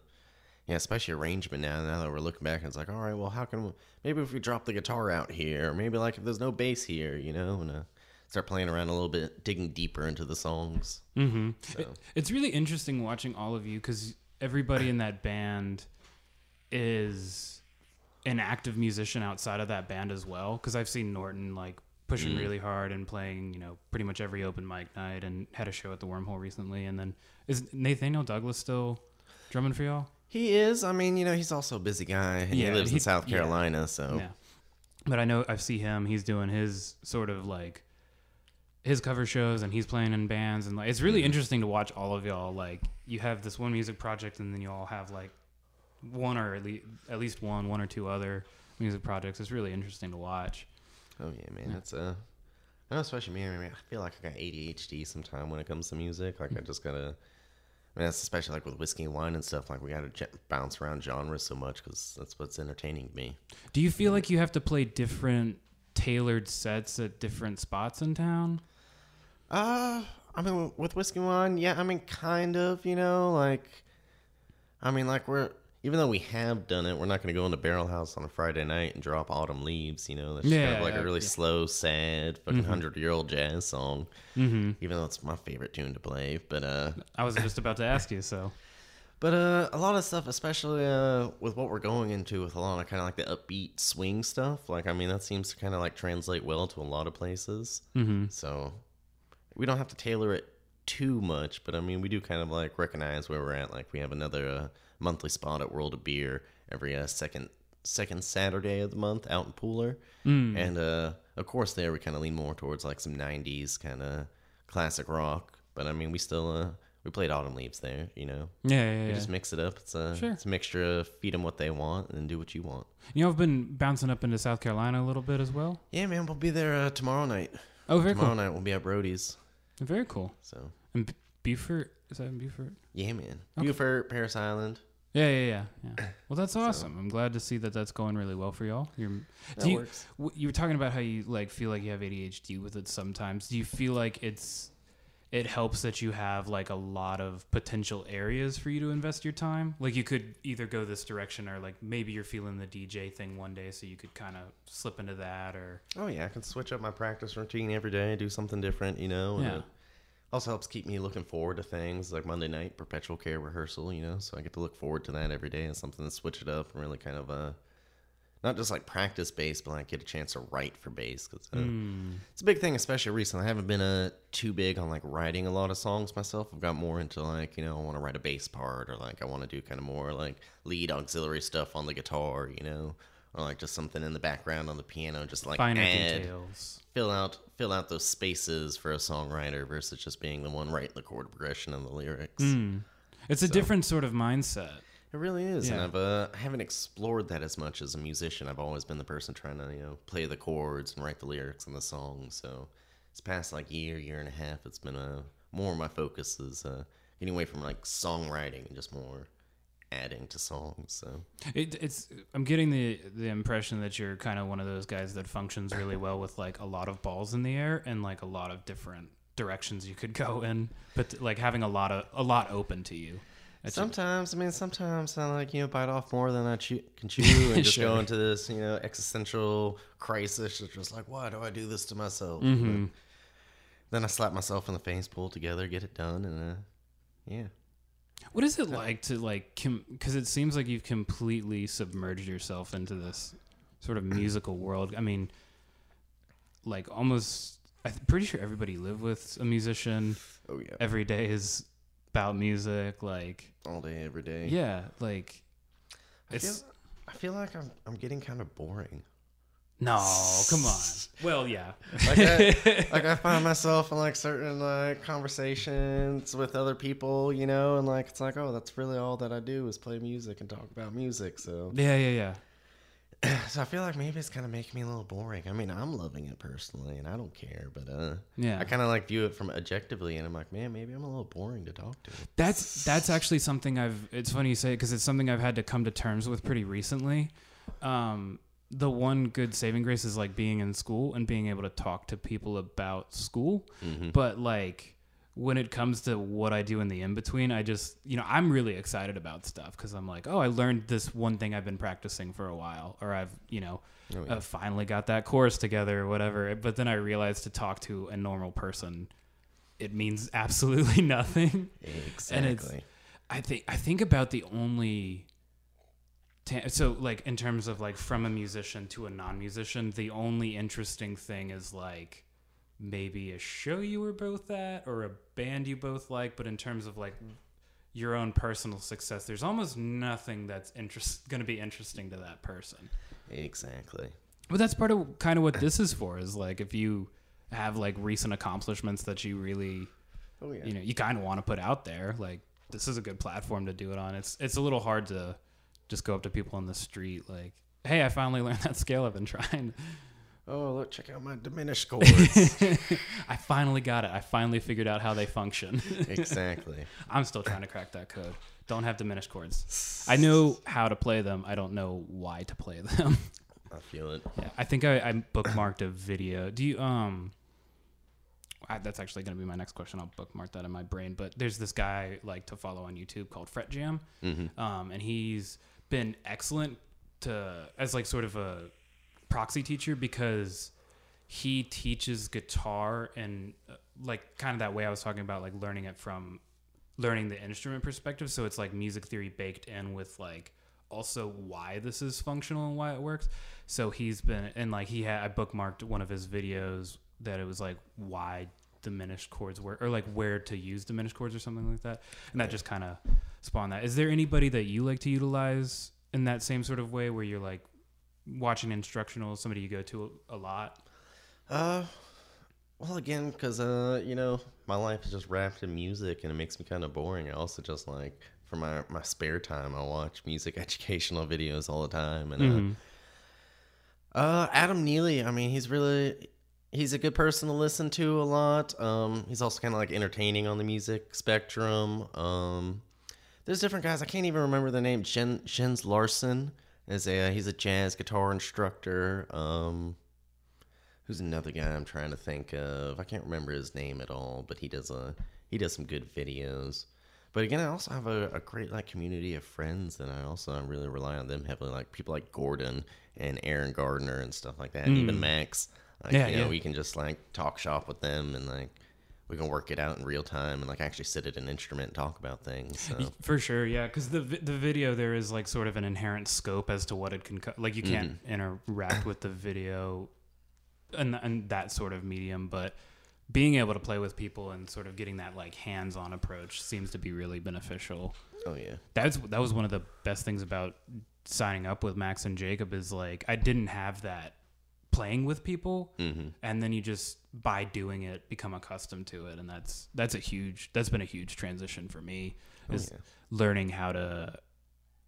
Yeah, especially arrangement now. Now that we're looking back, it's like, all right, well, how can we, maybe if we drop the guitar out here, maybe like if there's no bass here, you know, and uh, start playing around a little bit, digging deeper into the songs. Mm-hmm. So. It, it's really interesting watching all of you because everybody in that band is an active musician outside of that band as well. Because I've seen Norton like pushing Mm. really hard and playing, you know, pretty much every open mic night, and had a show at the Wormhole recently. And then is Nathaniel Douglas still drumming for y'all? He is. I mean, you know, he's also a busy guy. And Yeah, he lives he- in South yeah. Carolina, so Yeah. But I know I see him. He's doing his sort of like his cover shows, and he's playing in bands, and like it's really interesting to watch all of y'all. Like you have this one music project, and then you all have like one or at least, at least one, one or two other music projects. It's really interesting to watch. oh yeah, man, it's uh, I know, especially me. I mean, I feel like I got ADHD sometime when it comes to music. Like I just gotta. I mean, that's especially like with whiskey and wine and stuff. Like we gotta j- bounce around genres so much because that's what's entertaining me. Do you feel like you have to play different tailored sets at different spots in town? Uh, I mean, with whiskey and wine, yeah. I mean, kind of. You know, like, I mean, like we're even though we have done it, we're not going to go into Barrel House on a Friday night and drop Autumn Leaves. You know, that's just kind of like yeah, a really yeah. slow, sad, fucking hundred year old jazz song. Mm-hmm. Even though it's my favorite tune to play, but uh, I was just about to ask you. So but uh, a lot of stuff, especially uh, with what we're going into with a lot of kind of like the upbeat swing stuff. Like, I mean, that seems to kind of like translate well to a lot of places. mm-hmm. So we don't have to tailor it too much, but I mean, we do kind of like recognize where we're at. Like we have another uh, monthly spot at World of Beer every uh, second second Saturday of the month out in Pooler, Mm. and uh, of course there we kind of lean more towards like some '90s kind of classic rock. But I mean, we still uh, we played Autumn Leaves there, you know. yeah, yeah, We just mix it up. It's a Sure. it's a mixture of feed them what they want and do what you want. You know, I've been bouncing up into South Carolina a little bit as well. Yeah, man, we'll be there uh, tomorrow night. Oh, very tomorrow cool. Tomorrow night we'll be at Brody's. Very cool. So And B- Beaufort is that in Beaufort? yeah, man. Okay. Beaufort, Parris Island. Yeah, yeah, yeah, yeah. Well, that's awesome. I'm glad to see that that's going really well for y'all. You're, That do you, works. w- you were talking about how you like feel like you have ADHD with it sometimes. Do you feel like it's it helps that you have like a lot of potential areas for you to invest your time? Like you could either go this direction or like maybe you're feeling the DJ thing one day, so you could kind of slip into that or Oh yeah, I can switch up my practice routine every day, and do something different, you know. Yeah. it also helps keep me looking forward to things like Monday night perpetual care rehearsal, you know. So I get to look forward to that every day and something to switch it up and really kind of uh not just like practice bass, but like get a chance to write for bass because uh, Mm. it's a big thing, especially recently. I haven't been uh, too big on like writing a lot of songs myself. I've got more into like you know I want to write a bass part or like I want to do kind of more like lead auxiliary stuff on the guitar, you know, or like just something in the background on the piano, just like Finer add details. Fill out fill out those spaces for a songwriter versus just being the one writing the chord progression and the lyrics. Mm. It's a different sort of mindset. It really is, and I've uh, I haven't explored that as much as a musician. I've always been the person trying to you know play the chords and write the lyrics and the song. So this past like year, year and a half, it's been a more of my focus is uh, getting away from like songwriting and just more adding to songs. So It, it's I'm getting the the impression that you're kind of one of those guys that functions really well with like a lot of balls in the air and like a lot of different directions you could go in, but like having a lot of a lot open to you. That's your- sometimes, I mean, sometimes I like you know bite off more than I chew, can chew and just go into this you know existential crisis. It's just like, why do I do this to myself? Mm-hmm. Then I slap myself in the face, pull it together, get it done, and uh, yeah. What is it like to like because it seems like you've completely submerged yourself into this sort of musical world. I mean, like almost. I'm pretty sure everybody live with a musician. Oh yeah. Every day is about music. Like all day, every day. yeah, like I feel, it's I feel like I'm I'm getting kind of boring. No, come on. Well, yeah. Like I, like I find myself in like certain like conversations with other people, you know, and like it's like, oh, that's really all that I do is play music and talk about music. So, yeah, yeah, yeah. so I feel like maybe it's kind of making me a little boring. I mean, I'm loving it personally, and I don't care, but uh, Yeah. I kind of like view it from objectively, and I'm like, man, maybe I'm a little boring to talk to. That's that's actually something I've. It's funny you say it because it's something I've had to come to terms with pretty recently. Um, the one good saving grace is like being in school and being able to talk to people about school. But like when it comes to what I do in the in between, I just you know I'm really excited about stuff because I'm like, oh, I learned this one thing I've been practicing for a while, or I've you know. Oh, yeah. uh, finally got that chorus together or whatever but then i realized to talk to a normal person it means absolutely nothing Exactly. and it's I think I think about the only so like in terms of like from a musician to a non-musician, the only interesting thing is like maybe a show you were both at or a band you both like, but in terms of like your own personal success, there's almost nothing that's interest going to be interesting to that person. exactly. But that's part of kind of what this is for is like if you have like recent accomplishments that you really Oh yeah. you know you kind of want to put out there like this is a good platform to do it on it's it's a little hard to just go up to people on the street like hey i finally learned that scale i've been trying oh look, check out my diminished chords. i finally got it i finally figured out how they function exactly. i'm still trying to crack that code don't have diminished chords i know how to play them i don't know why to play them I feel it. yeah i think i, I bookmarked a video do you um I, that's actually going to be my next question. I'll bookmark that in my brain. But there's this guy like to follow on YouTube called Fret Jam, um, and he's been excellent to as like sort of a proxy teacher because he teaches guitar and uh, like kind of that way I was talking about, like learning it from learning the instrument perspective. So it's like music theory baked in with like also why this is functional and why it works. So he's been and like he had I bookmarked one of his videos that it was like why diminished chords work or like where to use diminished chords or something like that. And that just kind of spawned that. Is there anybody that you like to utilize in that same sort of way where you're like watching instructional somebody you go to a, a lot? Uh, well, again, because uh, you know, my life is just wrapped in music, and it makes me kind of boring. I also just like for my my spare time, I watch music educational videos all the time, and uh, uh, Adam Neely. I mean, he's really he's a good person to listen to a lot. Um, he's also kind of like entertaining on the music spectrum. Um, there's different guys. I can't even remember the name. Jen Jens Larsen is a he's a jazz guitar instructor. Um, who's another guy I'm trying to think of? I can't remember his name at all, but he does a he does some good videos. But again, I also have a, a great like community of friends, and I also I really rely on them heavily. Like people like Gordon and Aaron Gardner and stuff like that, and even Max. Like, Yeah, you know, yeah. we can just like talk shop with them and like we can work it out in real time and like actually sit at an instrument and talk about things. So. For sure, yeah, because the the video there is like sort of an inherent scope as to what it can co- like. You can't mm-hmm. interact with the video, and and that sort of medium, but being able to play with people and sort of getting that like hands on approach seems to be really beneficial. Oh yeah. That's that was one of the best things about signing up with Max and Jacob is like I didn't have that playing with people, Mm-hmm. and then you just by doing it become accustomed to it, and that's that's a huge that's been a huge transition for me is Oh, yeah. learning how to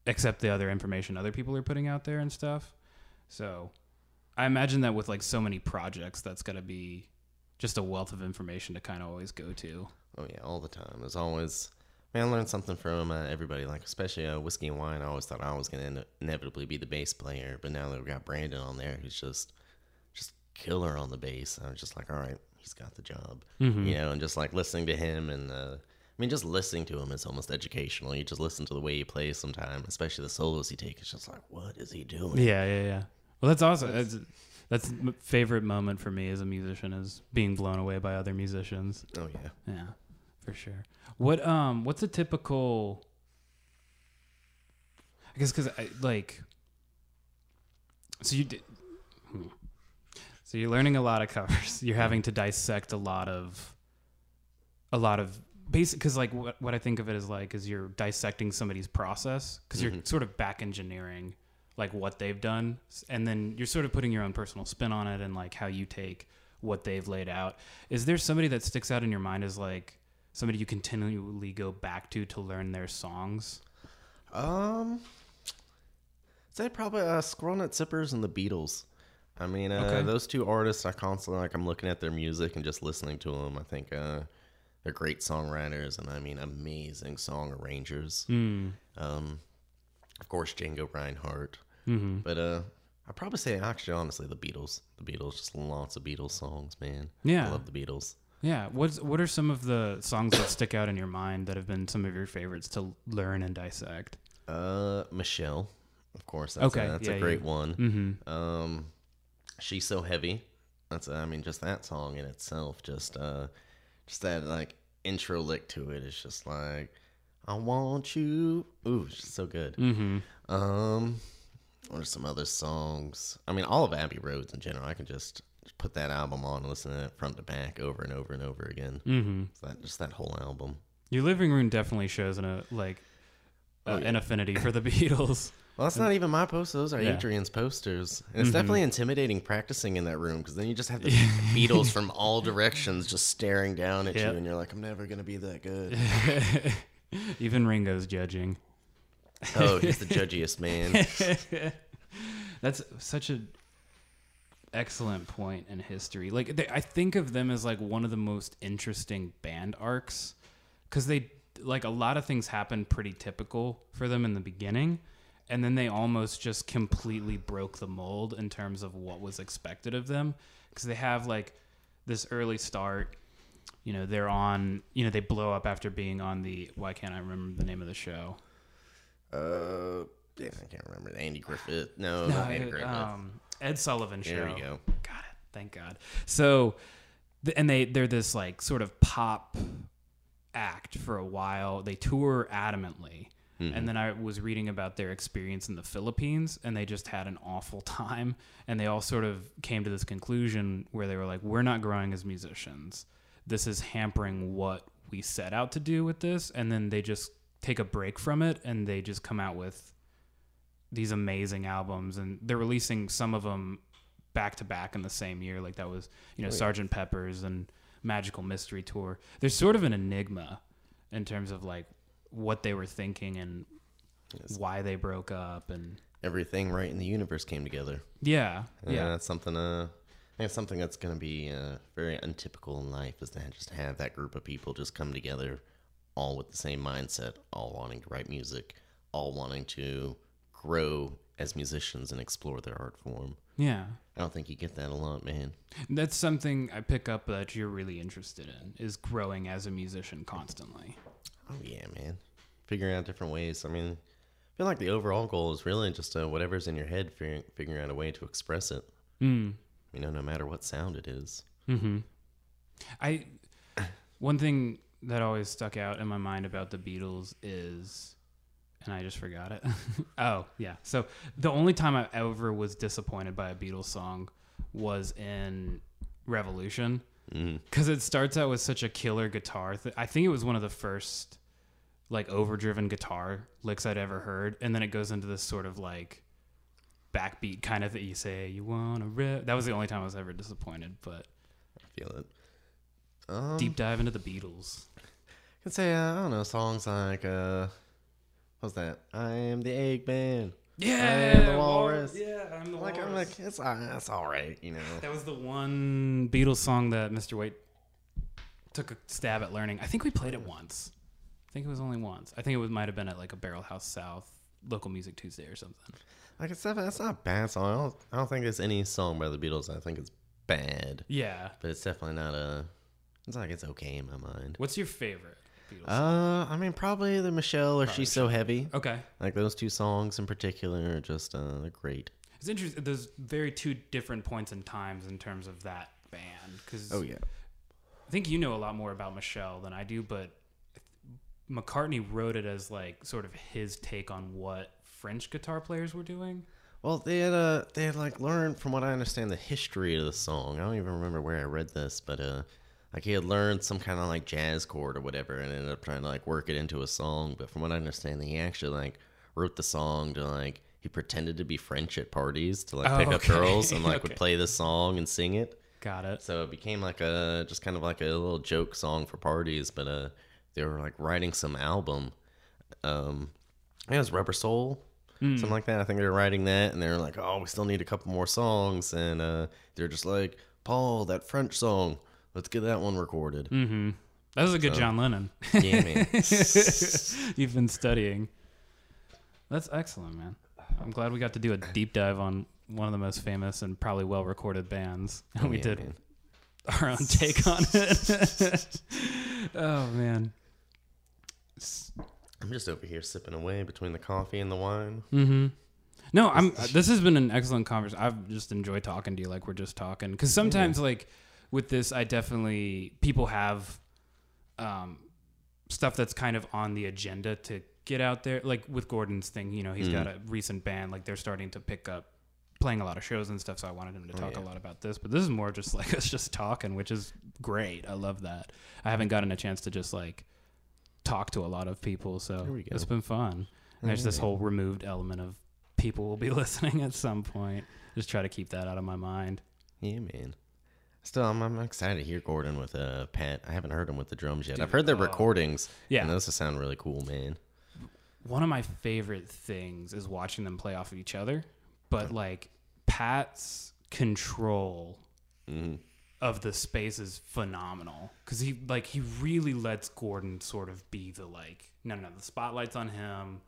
accept the other information other people are putting out there and stuff. So I imagine that with like so many projects, that's got to be just a wealth of information to kind of always go to. Oh yeah, all the time. There's always man, I learned something from uh, everybody. Like especially uh, whiskey and wine. I always thought I was gonna inevitably be the bass player, but now that we've got Brandon on there, who's just killer on the bass. I was just like, all right, he's got the job, Mm-hmm. you know. And just like listening to him, and uh, I mean, just listening to him is almost educational. You just listen to the way he plays sometimes, especially the solos he takes. It's just like, what is he doing? Yeah, yeah, yeah. Well, that's awesome. That's that's m- favorite moment for me as a musician is being blown away by other musicians. Oh yeah. Yeah, for sure. What um, what's a typical? I guess because I like. So you did. hmm. So you're learning a lot of covers. You're having to dissect a lot of. A lot of basic, because like what what I think of it as like is you're dissecting somebody's process because you're sort of back engineering like what they've done, and then you're sort of putting your own personal spin on it and like how you take what they've laid out. Is there somebody that sticks out in your mind as like somebody you continually go back to to learn their songs? Um, say probably uh, Squirrel Nut Zippers and the Beatles. I mean, uh, Okay. those two artists, I constantly like. I'm looking at their music and just listening to them. I think uh, they're great songwriters, and I mean, amazing song arrangers. Mm. Um, of course, Django Reinhardt, Mm-hmm. but uh, I'd probably say actually, honestly, the Beatles. The Beatles, just lots of Beatles songs, man. Yeah. I love the Beatles. Yeah. What's what are some of the songs that stick out in your mind that have been some of your favorites to learn and dissect? Uh, Michelle, of course. That's Okay, a, that's yeah, a yeah. great one. Mm-hmm. Um, she's so heavy. That's I mean, just that song in itself, just uh, just that like intro lick to it is just like, I want you. Ooh, she's so good. Mm-hmm. Um, what are some other songs? I mean, all of Abbey Roads in general. I can just put that album on and listen to it front to back over and over and over again. Mm-hmm. So that just that whole album. Your living room definitely shows an a like uh, Oh, yeah. an affinity for the Beatles. Well, that's not even my post. Those are Yeah. Adrian's posters. And it's Mhm. definitely intimidating practicing in that room because then you just have the Beatles from all directions just staring down at Yep. you, and you're like, I'm never going to be that good. Even Ringo's judging. oh, he's the judgiest man. That's such a excellent point in history. Like they, I think of them as like one of the most interesting band arcs cuz they like a lot of things happen pretty typical for them in the beginning and then they almost just completely broke the mold in terms of what was expected of them cuz they have like this early start you know they're on you know they blow up after being on the why can't i remember the name of the show Uh, I can't remember. Andy Griffith. No, not Andy it- Griffith. um, Ed Sullivan show. There we go. Got it. Thank God. So, and they they're this like sort of pop act for a while. They tour adamantly. Mm-hmm. And then I was reading about their experience in the Philippines, and they just had an awful time. And they all sort of came to this conclusion where they were like, "We're not growing as musicians. This is hampering what we set out to do with this." And then they just take a break from it, and they just come out with these amazing albums, and they're releasing some of them back to back in the same year. Like that was, you know, Oh, yeah. Sergeant Pepper's and Magical Mystery Tour. There's sort of an enigma in terms of like what they were thinking and Yes. why they broke up, and Everything right in the universe came together. yeah, Yeah, yeah, that's something. Uh, I think something that's going to be uh, very untypical in life is to just have that group of people just come together, all with the same mindset, all wanting to write music, all wanting to grow as musicians and explore their art form. yeah. I don't think you get that a lot, man. That's something I pick up that you're really interested in is growing as a musician constantly. Oh yeah, man. Figuring out different ways. I mean, I feel like the overall goal is really just uh, whatever's in your head, figuring, figuring out a way to express it. Mm. You know, no matter what sound it is. Mm-hmm. I One thing that always stuck out in my mind about the Beatles is, and I just forgot it. oh, yeah. So the only time I ever was disappointed by a Beatles song was in Revolution because it starts out with such a killer guitar. Th- I think it was one of the first like overdriven guitar licks I'd ever heard, and then it goes into this sort of like backbeat kind of that you say you want to rip. That was the only time I was ever disappointed, but I feel it. Um, deep dive into the Beatles. I could say uh, I don't know songs like uh, what's that? I am the Eggman. Yeah, am the walrus. Yeah, I'm the Like I'm like it's uh, that's all right, you know. that was the one Beatles song that Mr. White took a stab at learning. I think we played it once. I think it was only once. I think it was might have been at like a Barrel House South local music Tuesday or something. Like it's not, that's not a bad song. I don't, I don't think there's any song by the Beatles I think it's bad, Yeah. but it's definitely not a. It's like it's okay in my mind. What's your favorite Beatles? Uh, I mean probably the Michelle or Probably She's So Heavy. okay. Like those two songs in particular are just uh they're great. It's interesting. There's very two different points in times in terms of that band. Because Oh yeah. I think you know a lot more about Michelle than I do, but McCartney wrote it as like sort of his take on what French guitar players were doing. Well, they had uh they had like learned from what I understand the history of the song. I don't even remember where I read this, but uh like he had learned some kind of like jazz chord or whatever and ended up trying to like work it into a song. But from what I understand, he actually like wrote the song to like he pretended to be French at parties to like Oh, pick up girls and like Okay. would play the song and sing it. Got it. So it became like a just kind of like a little joke song for parties, but uh they were like writing some album. Um I think it was Rubber Soul. Something like that. I think they were writing that and they were like, Oh, we still need a couple more songs and uh they're just like, Paul, that French song, let's get that one recorded. Mm-hmm. That was a good John Lennon. Yeah, man. You've been studying. That's excellent, man. I'm glad we got to do a deep dive on one of the most famous and probably well recorded bands. And we Yeah, did man. our own take on it. oh man. I'm just over here sipping away between the coffee and the wine. Mm-hmm. No, I'm. This has been an excellent conversation. I've just enjoyed talking to you, like we're just talking. Because sometimes, like with this, I definitely people have um, stuff that's kind of on the agenda to get out there. Like with Gordon's thing, you know, he's got a recent band. Like they're starting to pick up playing a lot of shows and stuff. So I wanted him to talk a yeah. lot about this. But this is more just like us just talking, which is great. I love that. I haven't gotten a chance to just like talk to a lot of people, so it's been fun. And there's this whole removed element of people will be listening at some point. Just try to keep that out of my mind. Yeah, man. Still, I'm, I'm excited to hear Gordon with uh, Pat. I haven't heard him with the drums yet. I've heard their oh. recordings. Yeah. And those sound really cool, man. One of my favorite things is watching them play off of each other, but like Pat's control Mhm. Of the space is phenomenal because he like he really lets Gordon sort of be the like no no no the spotlight's on him.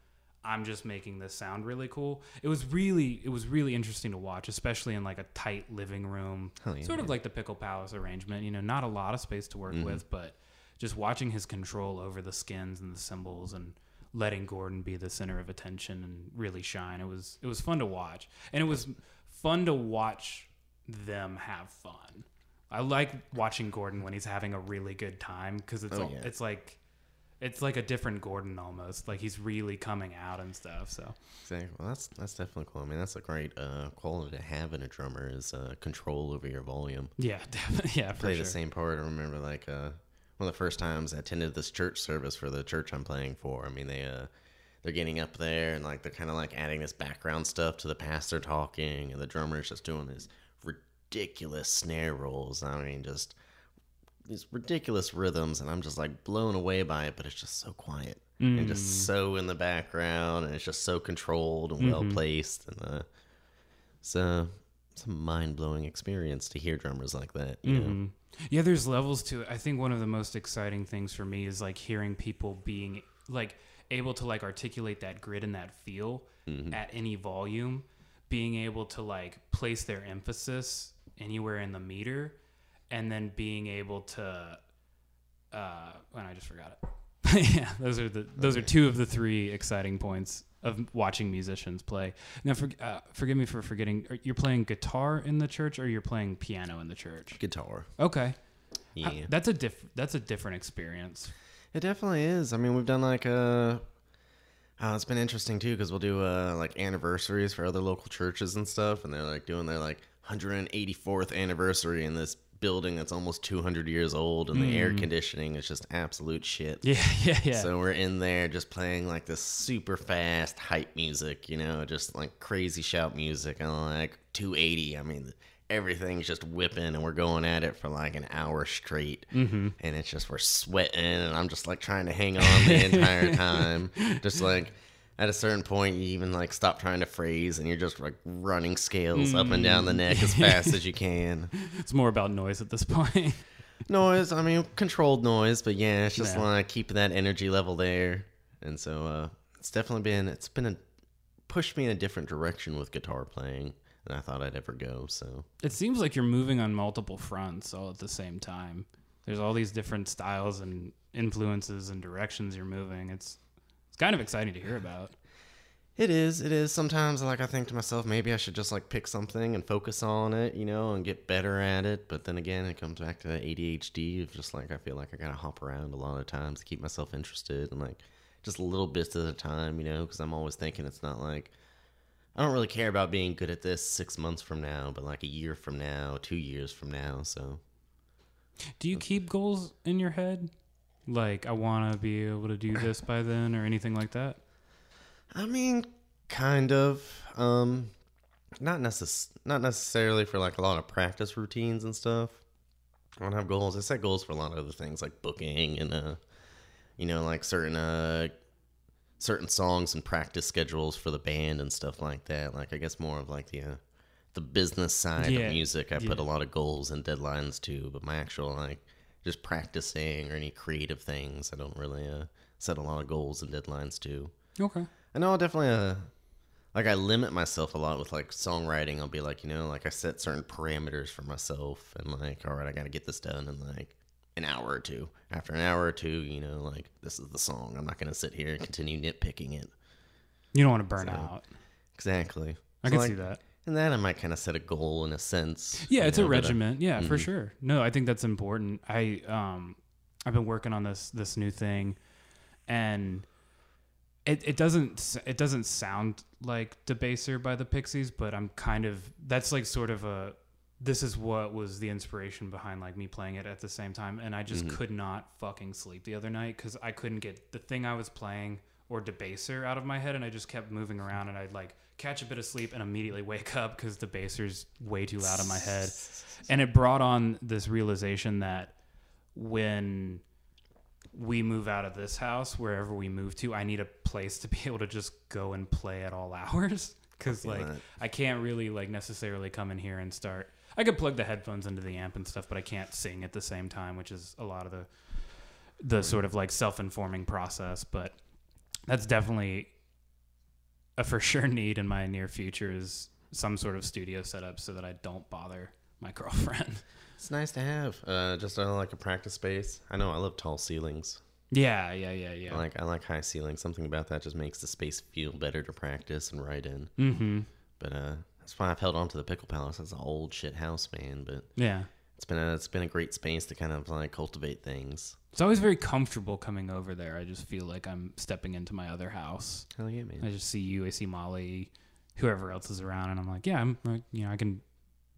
I'm just making this sound really cool. It was really it was really interesting to watch, especially in like a tight living room, yeah, sort of like the Pickle Palace arrangement. You know, not a lot of space to Mm-hmm. work with, but just watching his control over the skins and the cymbals and letting Gordon be the center of attention and really shine. It was it was fun to watch, and it was fun to watch them have fun. I like watching Gordon when he's having a really good time because it's Oh, all, yeah. it's like it's like a different Gordon almost. Like he's really coming out and stuff. So Exactly. Well, that's that's definitely cool. I mean, that's a great uh, quality to have in a drummer is uh, control over your volume. yeah, definitely, yeah, for Play sure. the same part. I remember like uh, one of the first times I attended this church service for the church I'm playing for. I mean, they uh, they're getting up there and like they're kind of like adding this background stuff to the pastor talking, and the drummer's just doing this ridiculous snare rolls. I mean, just these ridiculous rhythms, and I'm just like blown away by it. But it's just so quiet and Mm. just so in the background, and it's just so controlled and well placed, and uh, it's a it's a mind blowing experience to hear drummers like that. You know? Mhm. Yeah, there's levels to it. I think one of the most exciting things for me is like hearing people being like able to like articulate that grid and that feel at any volume, being able to like place their emphasis anywhere in the meter, and then being able to. Uh, and I just forgot it. yeah, those are the those are two of the three exciting points of watching musicians play. Now, for, uh, forgive me for forgetting. are- You're playing guitar in the church, or you're playing piano in the church? Guitar. Okay. Yeah. How- that's a diff- that's a different experience. It definitely is. I mean, we've done like uh Oh, it's been interesting too because we'll do uh, like anniversaries for other local churches and stuff, and they're like doing their like 184th anniversary in this building that's almost 200 years old, and the air conditioning is just absolute shit. Yeah, yeah, yeah. So we're in there just playing like this super fast hype music, you know, just like crazy shout music and like 280. I mean, everything's just whipping and we're going at it for like an hour straight. Mm-hmm. And it's just, we're sweating and I'm just like trying to hang on the entire time. Just like at a certain point, you even like stop trying to phrase and you're just like running scales up and down the neck as fast as you can. it's more about noise at this point. Noise, I mean, controlled noise, but yeah, it's just Yeah. like keeping that energy level there. And so uh, it's definitely been, it's been a, pushed me in a different direction with guitar playing than I thought I'd ever go. So it seems like you're moving on multiple fronts all at the same time. There's all these different styles and influences and directions you're moving. It's it's kind of exciting to hear about. it is, it is. Sometimes like I think to myself, maybe I should just like pick something and focus on it, you know, and get better at it. But then again, it comes back to that ADHD of just like I feel like I gotta hop around a lot of times to keep myself interested and like just a little bits at a time, you know, because I'm always thinking it's not like I don't really care about being good at this six months from now, but like a year from now, two years from now. So Do you keep goals in your head? Like I want to be able to do this by then or anything like that? I mean, kind of. Um, not necess- not necessarily for like a lot of practice routines and stuff. I don't have goals. I set goals for a lot of other things like booking and uh, you know, like certain uh, certain songs and practice schedules for the band and stuff like that. Like I guess more of like the uh, the business side Yeah, of music. I put a lot of goals and deadlines to, but my actual like just practicing or any creative things, I don't really uh, set a lot of goals and deadlines to. Okay. I know I'll definitely uh like I limit myself a lot with like songwriting. I'll be like, you know, like I set certain parameters for myself and like, all right, I gotta get this done in like an hour or two. After an hour or two, you know, like this is the song. I'm not gonna sit here and continue nitpicking it. You don't want to burn So- out. Exactly. I So, can like, see that. And that I might kind of set a goal in a sense. Yeah, it's know, a uh, regiment. yeah, for sure. No, I think that's important. I um I've been working on this this new thing and it, it doesn't it doesn't sound like debaser by the pixies but i'm kind of that's like sort of a this is what was the inspiration behind like me playing it at the same time and i just could not fucking sleep the other night because i couldn't get the thing i was playing or debaser out of my head and i just kept moving around and i'd like catch a bit of sleep and immediately wake up because debaser's way too loud in my head and it brought on this realization that when we move out of this house, wherever we move to, I need a place to be able to just go and play at all hours. Because like that. I can't really like necessarily come in here and start. I could plug the headphones into the amp and stuff, but I can't sing at the same time, which is a lot of the the sort of like self-informing process. But that's definitely a for sure need in my near future is some sort of studio setup so that I don't bother my girlfriend. It's nice to have. Uh, just uh, like a practice space. I know I love tall ceilings. yeah, yeah, yeah, yeah. I like I like high ceilings. Something about that just makes the space feel better to practice and write in. mm-hmm. But uh, that's why I've held on to the Pickle Palace. That's an old shit house, man. But Yeah. It's been a it's been a great space to kind of like cultivate things. It's always very comfortable coming over there. I just feel like I'm stepping into my other house. Hell yeah, man! I just see you, I see Molly, whoever else is around, and I'm like, yeah, I'm, you know, I can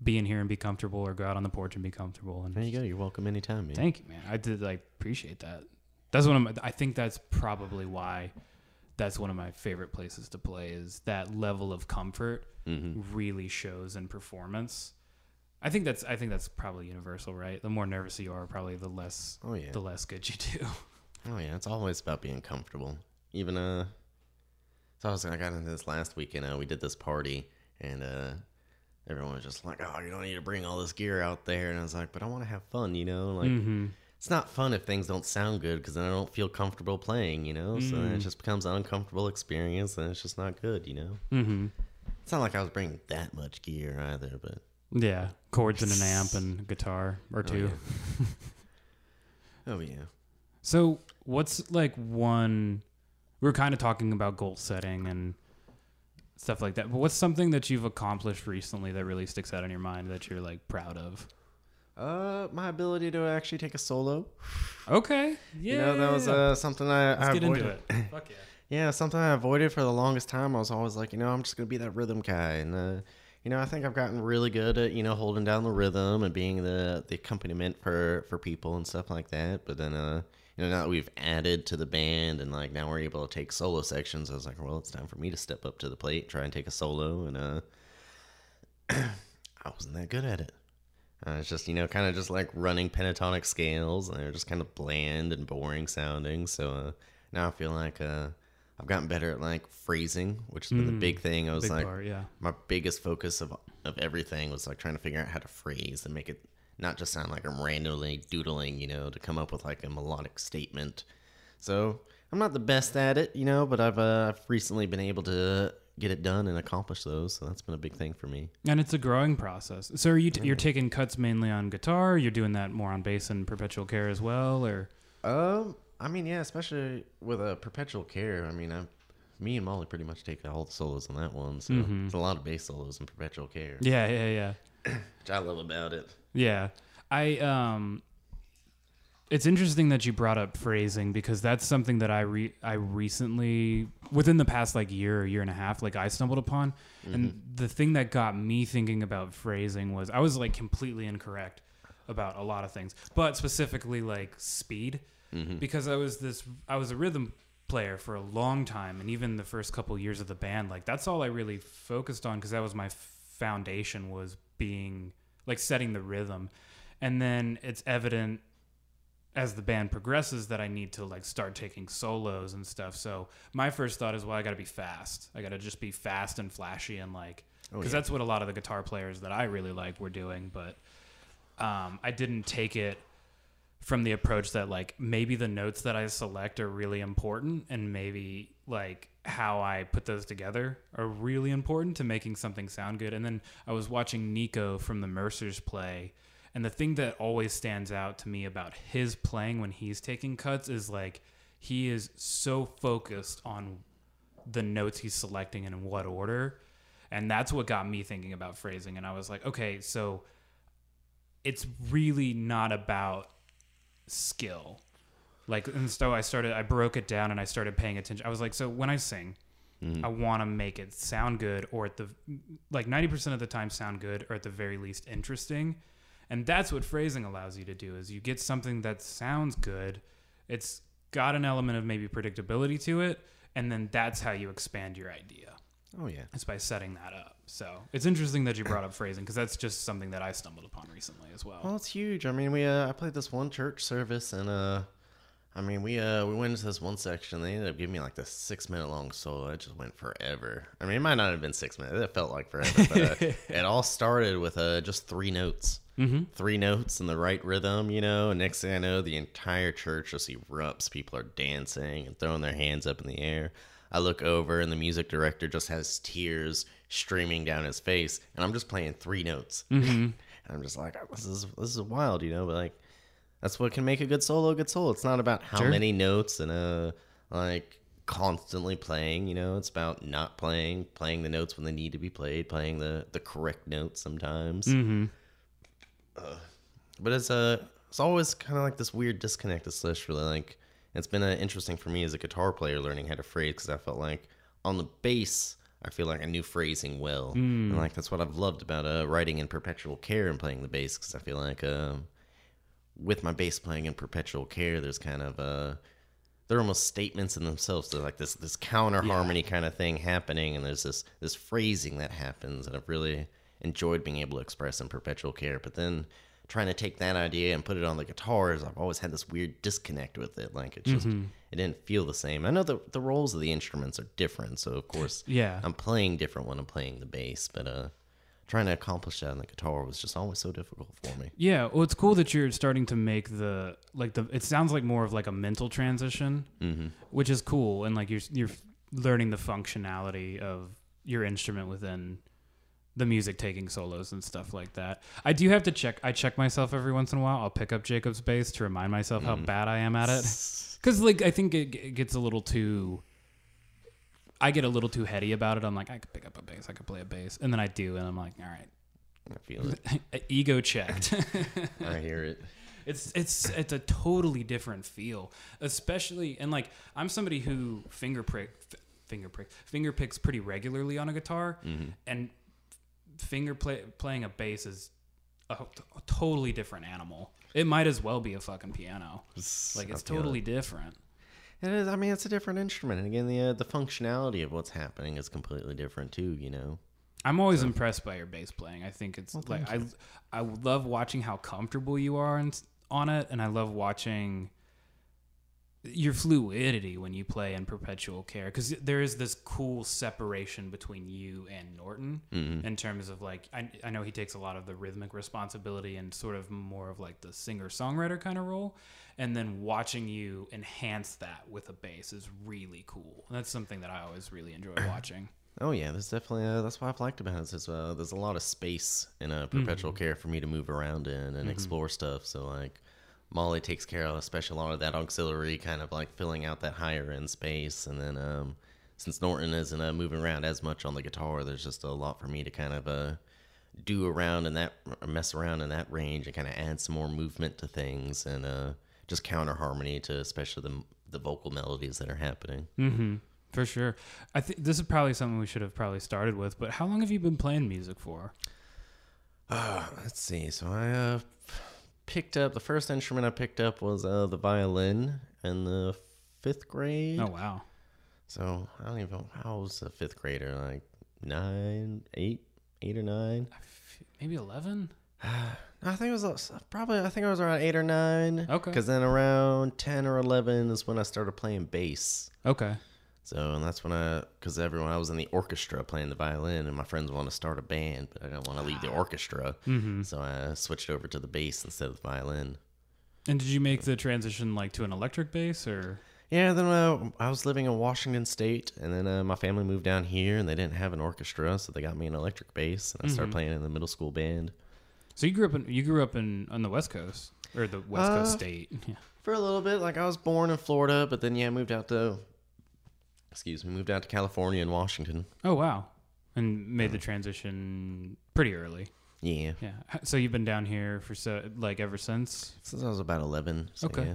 be in here and be comfortable, or go out on the porch and be comfortable. And There you go. You're welcome anytime, man. thank you, man. I did like appreciate that. That's one of my. I think that's probably why. That's one of my favorite places to play. Is that level of comfort hmm really shows in performance. I think that's. I think that's probably universal, right? The more nervous you are, probably the less. Oh yeah. The less good you do. Oh yeah. It's always about being comfortable. Even uh, so I was I got into this last weekend. Uh, we did this party and uh. Everyone was just like, "Oh, you don't need to bring all this gear out there," and I was like, "But I want to have fun, you know. Like, mm-hmm. it's not fun if things don't sound good because then I don't feel comfortable playing, you know. So then it Mm. just becomes an uncomfortable experience, and it's just not good, you know. Mm-hmm. It's not like I was bringing that much gear either, but Yeah, chords and an amp and guitar or two. oh yeah, So, what's like one? We are kind of talking about goal setting and stuff like that. But what's something that you've accomplished recently that really sticks out in your mind that you're like proud of? Uh, my ability to actually take a solo. Okay. Yeah. you know, that was uh, something I, Let's I get avoided. into it. Fuck yeah. Yeah, something I avoided for the longest time. I was always like, you know, I'm just gonna be that rhythm guy, and uh, you know, I think I've gotten really good at you know holding down the rhythm and being the the accompaniment for for people and stuff like that. But then, uh, you know, now that we've added to the band and like now we're able to take solo sections, I was like, well, it's time for me to step up to the plate, try and take a solo, and uh, I wasn't that good at it. Uh, it's just you know kind of just like running pentatonic scales, and they're just kind of bland and boring sounding. So uh, now I feel like uh, I've gotten better at like phrasing, which has been the big thing. I was Big like, part, yeah. my biggest focus of of everything was like trying to figure out how to phrase and make it not just sound like I'm randomly doodling, you know, to come up with like a melodic statement. So I'm not the best at it, you know, but I've uh, I've recently been able to get it done and accomplish those. So that's been a big thing for me. And it's a growing process. So are you t- you're taking cuts mainly on guitar? You're doing that more on bass and perpetual care as well, or Um, I mean, yeah, especially with a perpetual care. I mean, I, me and Molly pretty much take all the solos on that one. So it's a lot of bass solos in perpetual care, yeah, yeah, yeah. which I love about it. Yeah. I um it's interesting that you brought up phrasing because that's something that I re- I recently within the past like year or year and a half like I stumbled upon and the thing that got me thinking about phrasing was I was like completely incorrect about a lot of things but specifically like speed because I was this I was a rhythm player for a long time and even the first couple years of the band like that's all I really focused on because that was my foundation was being like setting the rhythm and then it's evident as the band progresses that I need to like start taking solos and stuff. So my first thought is, well, I got to be fast. I got to just be fast and flashy and like, because that's what a lot of the guitar players that I really like were doing. But um, I didn't take it from the approach that like maybe the notes that I select are really important and maybe like how I put those together are really important to making something sound good. And then I was watching Nico from the Mercers play and the thing that always stands out to me about his playing when he's taking cuts is like he is so focused on the notes he's selecting and in what order. And that's what got me thinking about phrasing. And I was like, okay, so it's really not about skill. Like, and so I started, I broke it down and I started paying attention. I was like, so when I sing, mm. I want to make it sound good or at the, like 90% of the time sound good or at the very least interesting. And that's what phrasing allows you to do is you get something that sounds good. It's got an element of maybe predictability to it. And then that's how you expand your idea. Oh yeah. It's by setting that up. So it's interesting that you brought up phrasing because that's just something that I stumbled upon recently as well. Well, it's huge. I mean, we uh, I played this one church service, and uh, I mean, we uh, we went into this one section. They ended up giving me like this six minute long solo. It just went forever. I mean, it might not have been six minutes. It felt like forever. But uh, it all started with uh, just three notes. Mm-hmm. Three notes in the right rhythm, you know. And next thing I know, the entire church just erupts. People are dancing and throwing their hands up in the air. I look over, and the music director just has tears streaming down his face, and I'm just playing three notes. And I'm just like, this is this is wild, you know. But like, that's what can make a good solo a good solo. It's not about how Sure. many notes and uh like constantly playing. You know, it's about not playing, playing the notes when they need to be played, playing the the correct notes sometimes. Mm-hmm. Uh, but it's uh, it's always kind of like this weird disconnect. Just really like it's been uh, interesting for me as a guitar player learning how to phrase because I felt like on the bass. I feel like I knew phrasing well, and like that's what I've loved about uh, writing in perpetual care and playing the bass because I feel like um, with my bass playing in perpetual care, there's kind of uh they're almost statements in themselves. They're like this this counter harmony kind of thing happening, and there's this this phrasing that happens and I've really enjoyed being able to express in perpetual care. But then trying to take that idea and put it on the guitars, I've always had this weird disconnect with it. Like it just it didn't feel the same. I know the the roles of the instruments are different, so of course Yeah. I'm playing different when I'm playing the bass, but uh. Trying to accomplish that on the guitar was just always so difficult for me. Yeah, well, it's cool that you're starting to make the like the. It sounds like more of like a mental transition, Mm-hmm. which is cool, and like you're you're learning the functionality of your instrument within the music taking solos and stuff like that. I do have to check. I check myself every once in a while. I'll pick up Jacob's bass to remind myself how mm. bad I am at it, because like I think it, it gets a little too. I get a little too heady about it. I'm like, I could pick up a bass, I could play a bass, and then I do, and I'm like, all right, I feel it. Ego checked. I hear it. It's it's it's a totally different feel, especially and like I'm somebody who finger prick, finger prick, finger picks pretty regularly on a guitar, mm-hmm. and finger play, playing a bass is a, a totally different animal. It might as well be a fucking piano. Like it's I feel totally different. It is. I mean, it's a different instrument, and again, the uh, the functionality of what's happening is completely different too. You know. I'm always impressed by your bass playing. I think it's like I I love watching how comfortable you are on, on it, and I love watching your fluidity when you play in perpetual care because there is this cool separation between you and Norton in terms of like I, I know he takes a lot of the rhythmic responsibility and sort of more of like the singer songwriter kind of role and then watching you enhance that with a bass is really cool and that's something that I always really enjoy watching Oh yeah, that's definitely uh, that's what I've liked about it. Is uh, there's a lot of space in a perpetual care for me to move around in and explore stuff. So like, Molly takes care of especially a lot of that auxiliary, kind of like filling out that higher end space. And then um, since Norton isn't uh, moving around as much on the guitar, there's just a lot for me to kind of uh, do around in that mess around in that range and kind of add some more movement to things and uh, just counter harmony to especially the the vocal melodies that are happening. Mm-hmm. For sure. I think this is probably something we should have probably started with, but how long have you been playing music for? Uh, let's see. So I uh, picked up the first instrument I picked up was uh, the violin in the fifth grade. Oh wow. So I don't even know how was a fifth grader like nine, eight, eight or nine. Maybe 11? I think it was uh, probably I think I was around eight or nine. Okay. Because then around ten or eleven is when I started playing bass. Okay. So and that's when I, because everyone I was in the orchestra playing the violin, and my friends want to start a band, but I don't want to leave the orchestra. Mm-hmm. So I switched over to the bass instead of the violin. And did you make the transition like to an electric bass or Yeah, then uh, I was living in Washington State, and then uh, my family moved down here, and they didn't have an orchestra, so they got me an electric bass, and I started playing in the middle school band So you grew up in you grew up in on the West Coast or the West Coast Uh, state. Yeah. for a little bit. Like I was born in Florida, but then yeah, moved out to, excuse me, moved out to California and Washington. Oh wow. And made the transition pretty early. Yeah, Yeah. So you've been down here for so like ever since? since I was about eleven. So, Okay. Yeah.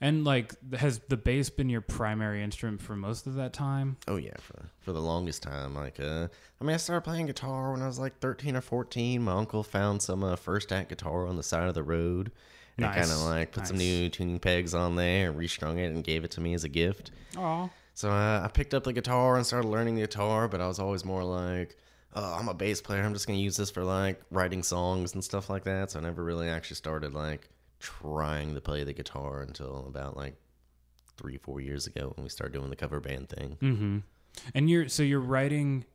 And like has the bass been your primary instrument for most of that time? Oh yeah, for for the longest time. Like, uh, I mean, I started playing guitar when I was like thirteen or fourteen. My uncle found some uh, first act guitar on the side of the road, and Nice. kind of like put some new tuning pegs on there and restrung it and gave it to me as a gift. Oh. So uh, I picked up the guitar and started learning the guitar, but I was always more like, oh, I'm a bass player. I'm just gonna use this for like writing songs and stuff like that. So I never really actually started like trying to play the guitar until about like three, four years ago when we started doing the cover band thing. Mm-hmm. And you're so you're writing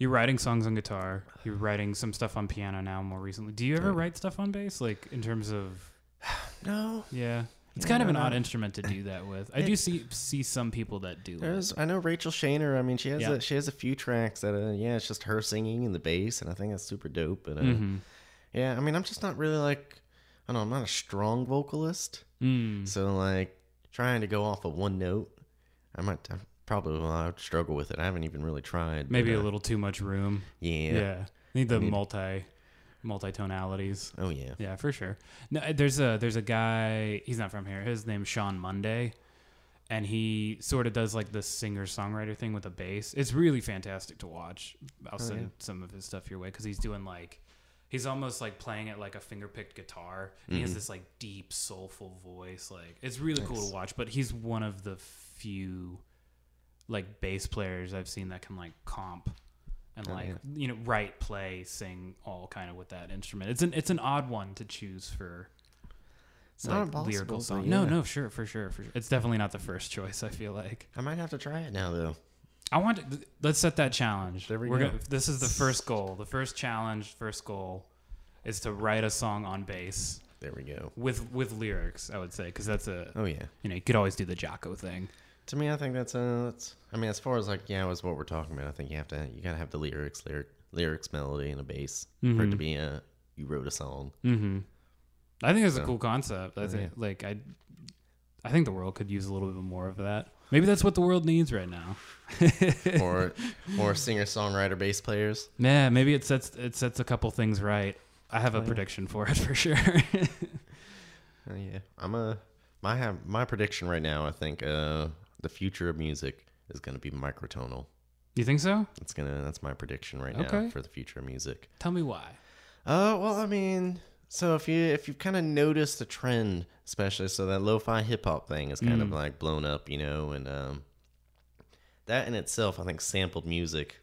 you're writing songs on guitar. You're writing some stuff on piano now more recently. Do you ever write stuff on bass? Like in terms of No, yeah. It's kind of an don't odd instrument to do that with. I do see see some people that do it. There's, I know Rachel Shaner. I mean, she has Yeah. a, she has a few tracks that, uh, yeah, it's just her singing and the bass, and I think that's super dope. But uh, Mm-hmm. yeah, I mean, I'm just not really like, I don't know, I'm not a strong vocalist, Mm. so like trying to go off of one note, I might I probably will I would struggle with it. I haven't even really tried. but, Maybe a uh, little too much room. Yeah. Yeah. Need the need- multi multi tonalities. Oh yeah. Yeah, for sure. No, uh, there's a there's a guy. He's not from here. His name's Sean Monday, and he sort of does like the singer songwriter thing with a bass. It's really fantastic to watch. I'll oh, send yeah. some of his stuff your way because he's doing like he's almost like playing it like a finger picked guitar. And He has mm-hmm. this like deep soulful voice. Like it's really cool to watch. But he's one of the few like bass players I've seen that can like comp and Oh, like yeah. you know write, play, sing all kind of with that instrument. It's an it's an odd one to choose for It's not like impossible, lyrical but song. No, yeah. no, sure, for sure, for sure. It's definitely not the first choice. I feel like I might have to try it now though. I want to. Let's set that challenge. There we We're go. Gonna, this is the first goal. The first challenge, first goal, is to write a song on bass There we go. with with lyrics. I would say because that's a Oh yeah. you know you could always do the Jaco thing. To me, I think that's uh, that's. I mean, as far as like yeah, was what we're talking about. I think you have to you gotta have the lyrics, lyric, lyrics, melody, and a bass for it to be a you wrote a song. Mm-hmm. I think it's a cool concept. I think like I, I think the world could use a little bit more of that. Maybe that's what the world needs right now. or more singer songwriter bass players. Yeah, maybe it sets it sets a couple things right. I have a Oh, yeah. prediction for it for sure. Uh, yeah, I'm a my have my prediction right now. I think uh, the future of music is going to be microtonal. you think so? It's gonna. That's my prediction right Okay. now for the future of music. Tell me why. Uh, well, I mean, so if you if you've kind of noticed the trend, especially so that lo-fi hip hop thing is kind of Mm. like blown up, you know, and um, that in itself, I think sampled music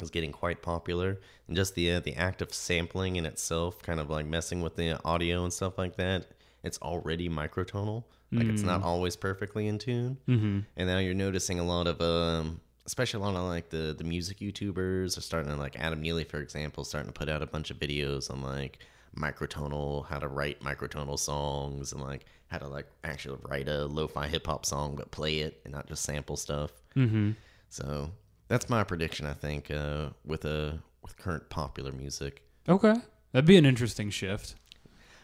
is getting quite popular, and just the uh, the act of sampling in itself, kind of like messing with the audio and stuff like that, it's already microtonal. Like it's not always perfectly in tune, Mm-hmm. and now you're noticing a lot of um especially a lot of like the the music youtubers are starting to like adam neely for example starting to put out a bunch of videos on like microtonal how to write microtonal songs and like how to like actually write a lo-fi hip-hop song but play it and not just sample stuff Mm-hmm. so that's my prediction i think uh with a with current popular music Okay, that'd be an interesting shift.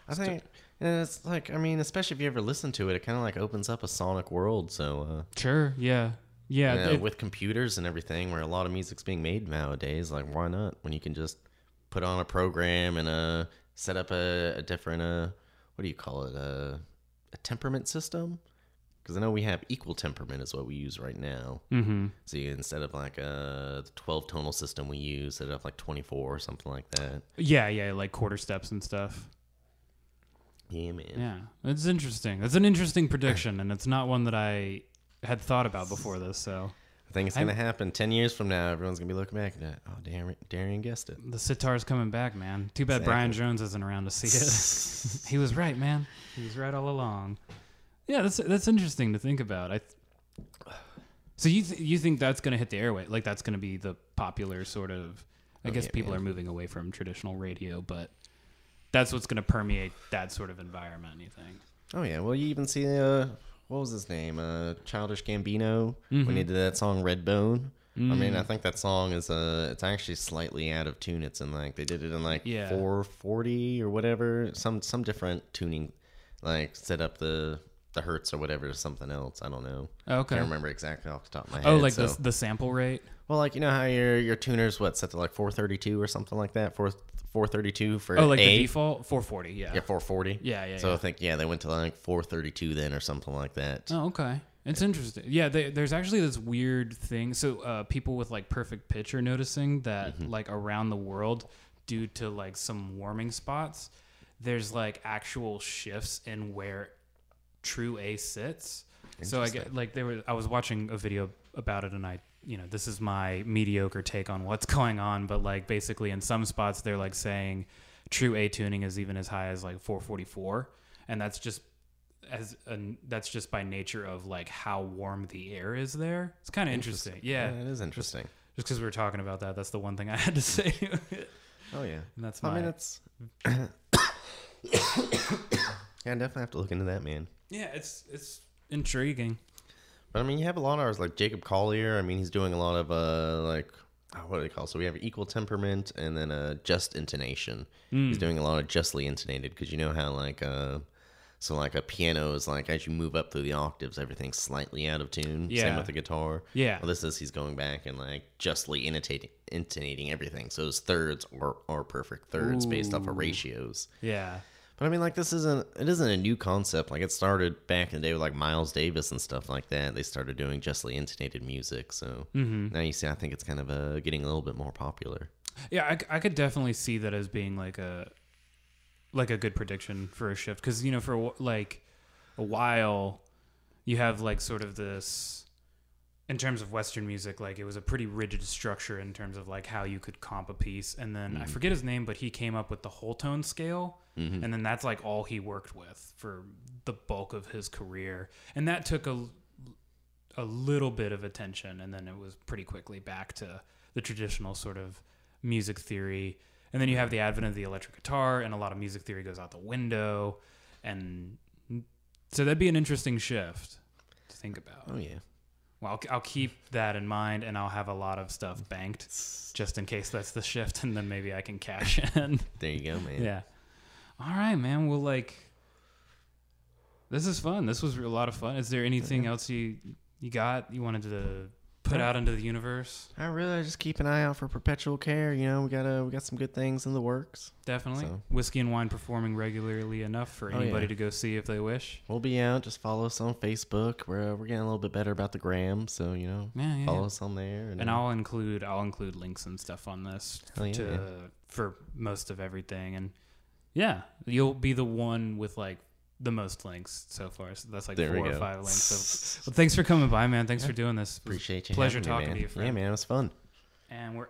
i think and it's like i mean especially if you ever listen to it it kind of like opens up a sonic world so uh Sure. Yeah. Yeah. Yeah, it- with computers and everything, where a lot of music's being made nowadays, like why not? When you can just put on a program and uh set up a, a different uh what do you call it uh, a temperament system? Because I know we have equal temperament is what we use right now. mm-hmm. So you, instead of like a twelve tonal system we use, set it up like twenty four or something like that. Yeah. Yeah. Like quarter steps and stuff. Yeah, man. Yeah, it's interesting. That's an interesting prediction, and it's not one that I had thought about before this. So I think it's I'm- gonna happen ten years from now. Everyone's gonna be looking back at it. Oh, Darian, Darian guessed it. the sitar's coming back, man. Too bad Brian Jones isn't around to see it. he was right, man. He was right all along. Yeah, that's that's interesting to think about. I. So you th- you think that's going to hit the airway? Like that's going to be the popular sort of? I Oh, guess yeah, people man. are moving away from traditional radio, but that's what's going to permeate that sort of environment. You think? Oh yeah, well you even see uh what was his name? Uh Childish Gambino when Mm-hmm. he did that song Redbone. I Mm. mean, I think that song is uh it's actually slightly out of tune. It's in like they did it in like Yeah. 440 or whatever, some some different tuning like set up the the hertz or whatever to something else. I don't know. Okay. Can't remember exactly off the top of my head. Oh, like so- the the sample rate. Well, like you know how your your tuner's what set to like 432 or something like that. 4 432 for Oh, like A. the default 440. Yeah. Yeah, 440. Yeah, yeah, So yeah. I think yeah, they went to like 432 then or something like that. Oh, okay. It's interesting. Yeah, they, there's actually this weird thing. So uh, people with like perfect pitch are noticing that Mm-hmm. like around the world, due to like some warming spots, there's like actual shifts in where true A sits. So I get like there was I was watching a video about it and I you know this is my mediocre take on what's going on, but like basically in some spots they're like saying true A tuning is even as high as like 444, and that's just as an that's just by nature of like how warm the air is there. It's kind of interesting. Yeah, it is interesting. just because we were talking about that, that's the one thing I had to say. Oh yeah. And that's I my mean, it's. yeah, I definitely have to look into that, man. yeah, it's it's intriguing. But I mean, you have a lot of ours like Jacob Collier. I mean, he's doing a lot of uh like oh, what do they call? it? So we have equal temperament and then uh just intonation. Hmm. He's doing a lot of justly intonated because you know how like uh so like a piano is like as you move up through the octaves, everything's slightly out of tune. Yeah. Same with the guitar. Yeah. Well, this is he's going back and like justly intonating intonating everything. So his thirds are, are perfect thirds based off of ratios. Yeah, But I mean, like this isn't it isn't a new concept. Like it started back in the day with like Miles Davis and stuff like that. They started doing justly intonated music. So now you see, I think it's kind of uh, getting a little bit more popular. yeah, I could definitely see that as being like a like a good prediction for a shift because you know for like a while you have like sort of this in terms of western music like it was a pretty rigid structure in terms of like how you could comp a piece. And then i mm-hmm. forget his name but he came up with the whole tone scale. Mm-hmm. And then that's like all he worked with for the bulk of his career. And that took a a little bit of attention and then it was pretty quickly back to the traditional sort of music theory. And then you have the advent of the electric guitar and a lot of music theory goes out the window. And so that'd be an interesting shift to think about. Oh yeah, well I'll, I'll keep that in mind and i'll have a lot of stuff banked just in case that's the shift and then maybe i can cash in. There you go, man. yeah. All right man. Well like this is fun. This was a lot of fun. Is there anything else you you got you wanted to put out into the universe? I really just keep an eye out for perpetual care. You know, we got uh, we got some good things in the works. Definitely. So- Whiskey and wine performing regularly enough for Oh, anybody yeah. to go see if they wish. We'll be out. Just follow us on Facebook. We're uh, we're getting a little bit better about the gram, so you know, Yeah, yeah. follow us on there. And, And I'll include I'll include links and stuff on this yeah, to for most of everything. And yeah, you'll be the one with like the most links so far. So that's like There we four or go. five links. So well, thanks for coming by, man. Thanks for doing this. It was appreciate you. Pleasure having me, talking man. to you, friend. Yeah, man, it was fun. And we're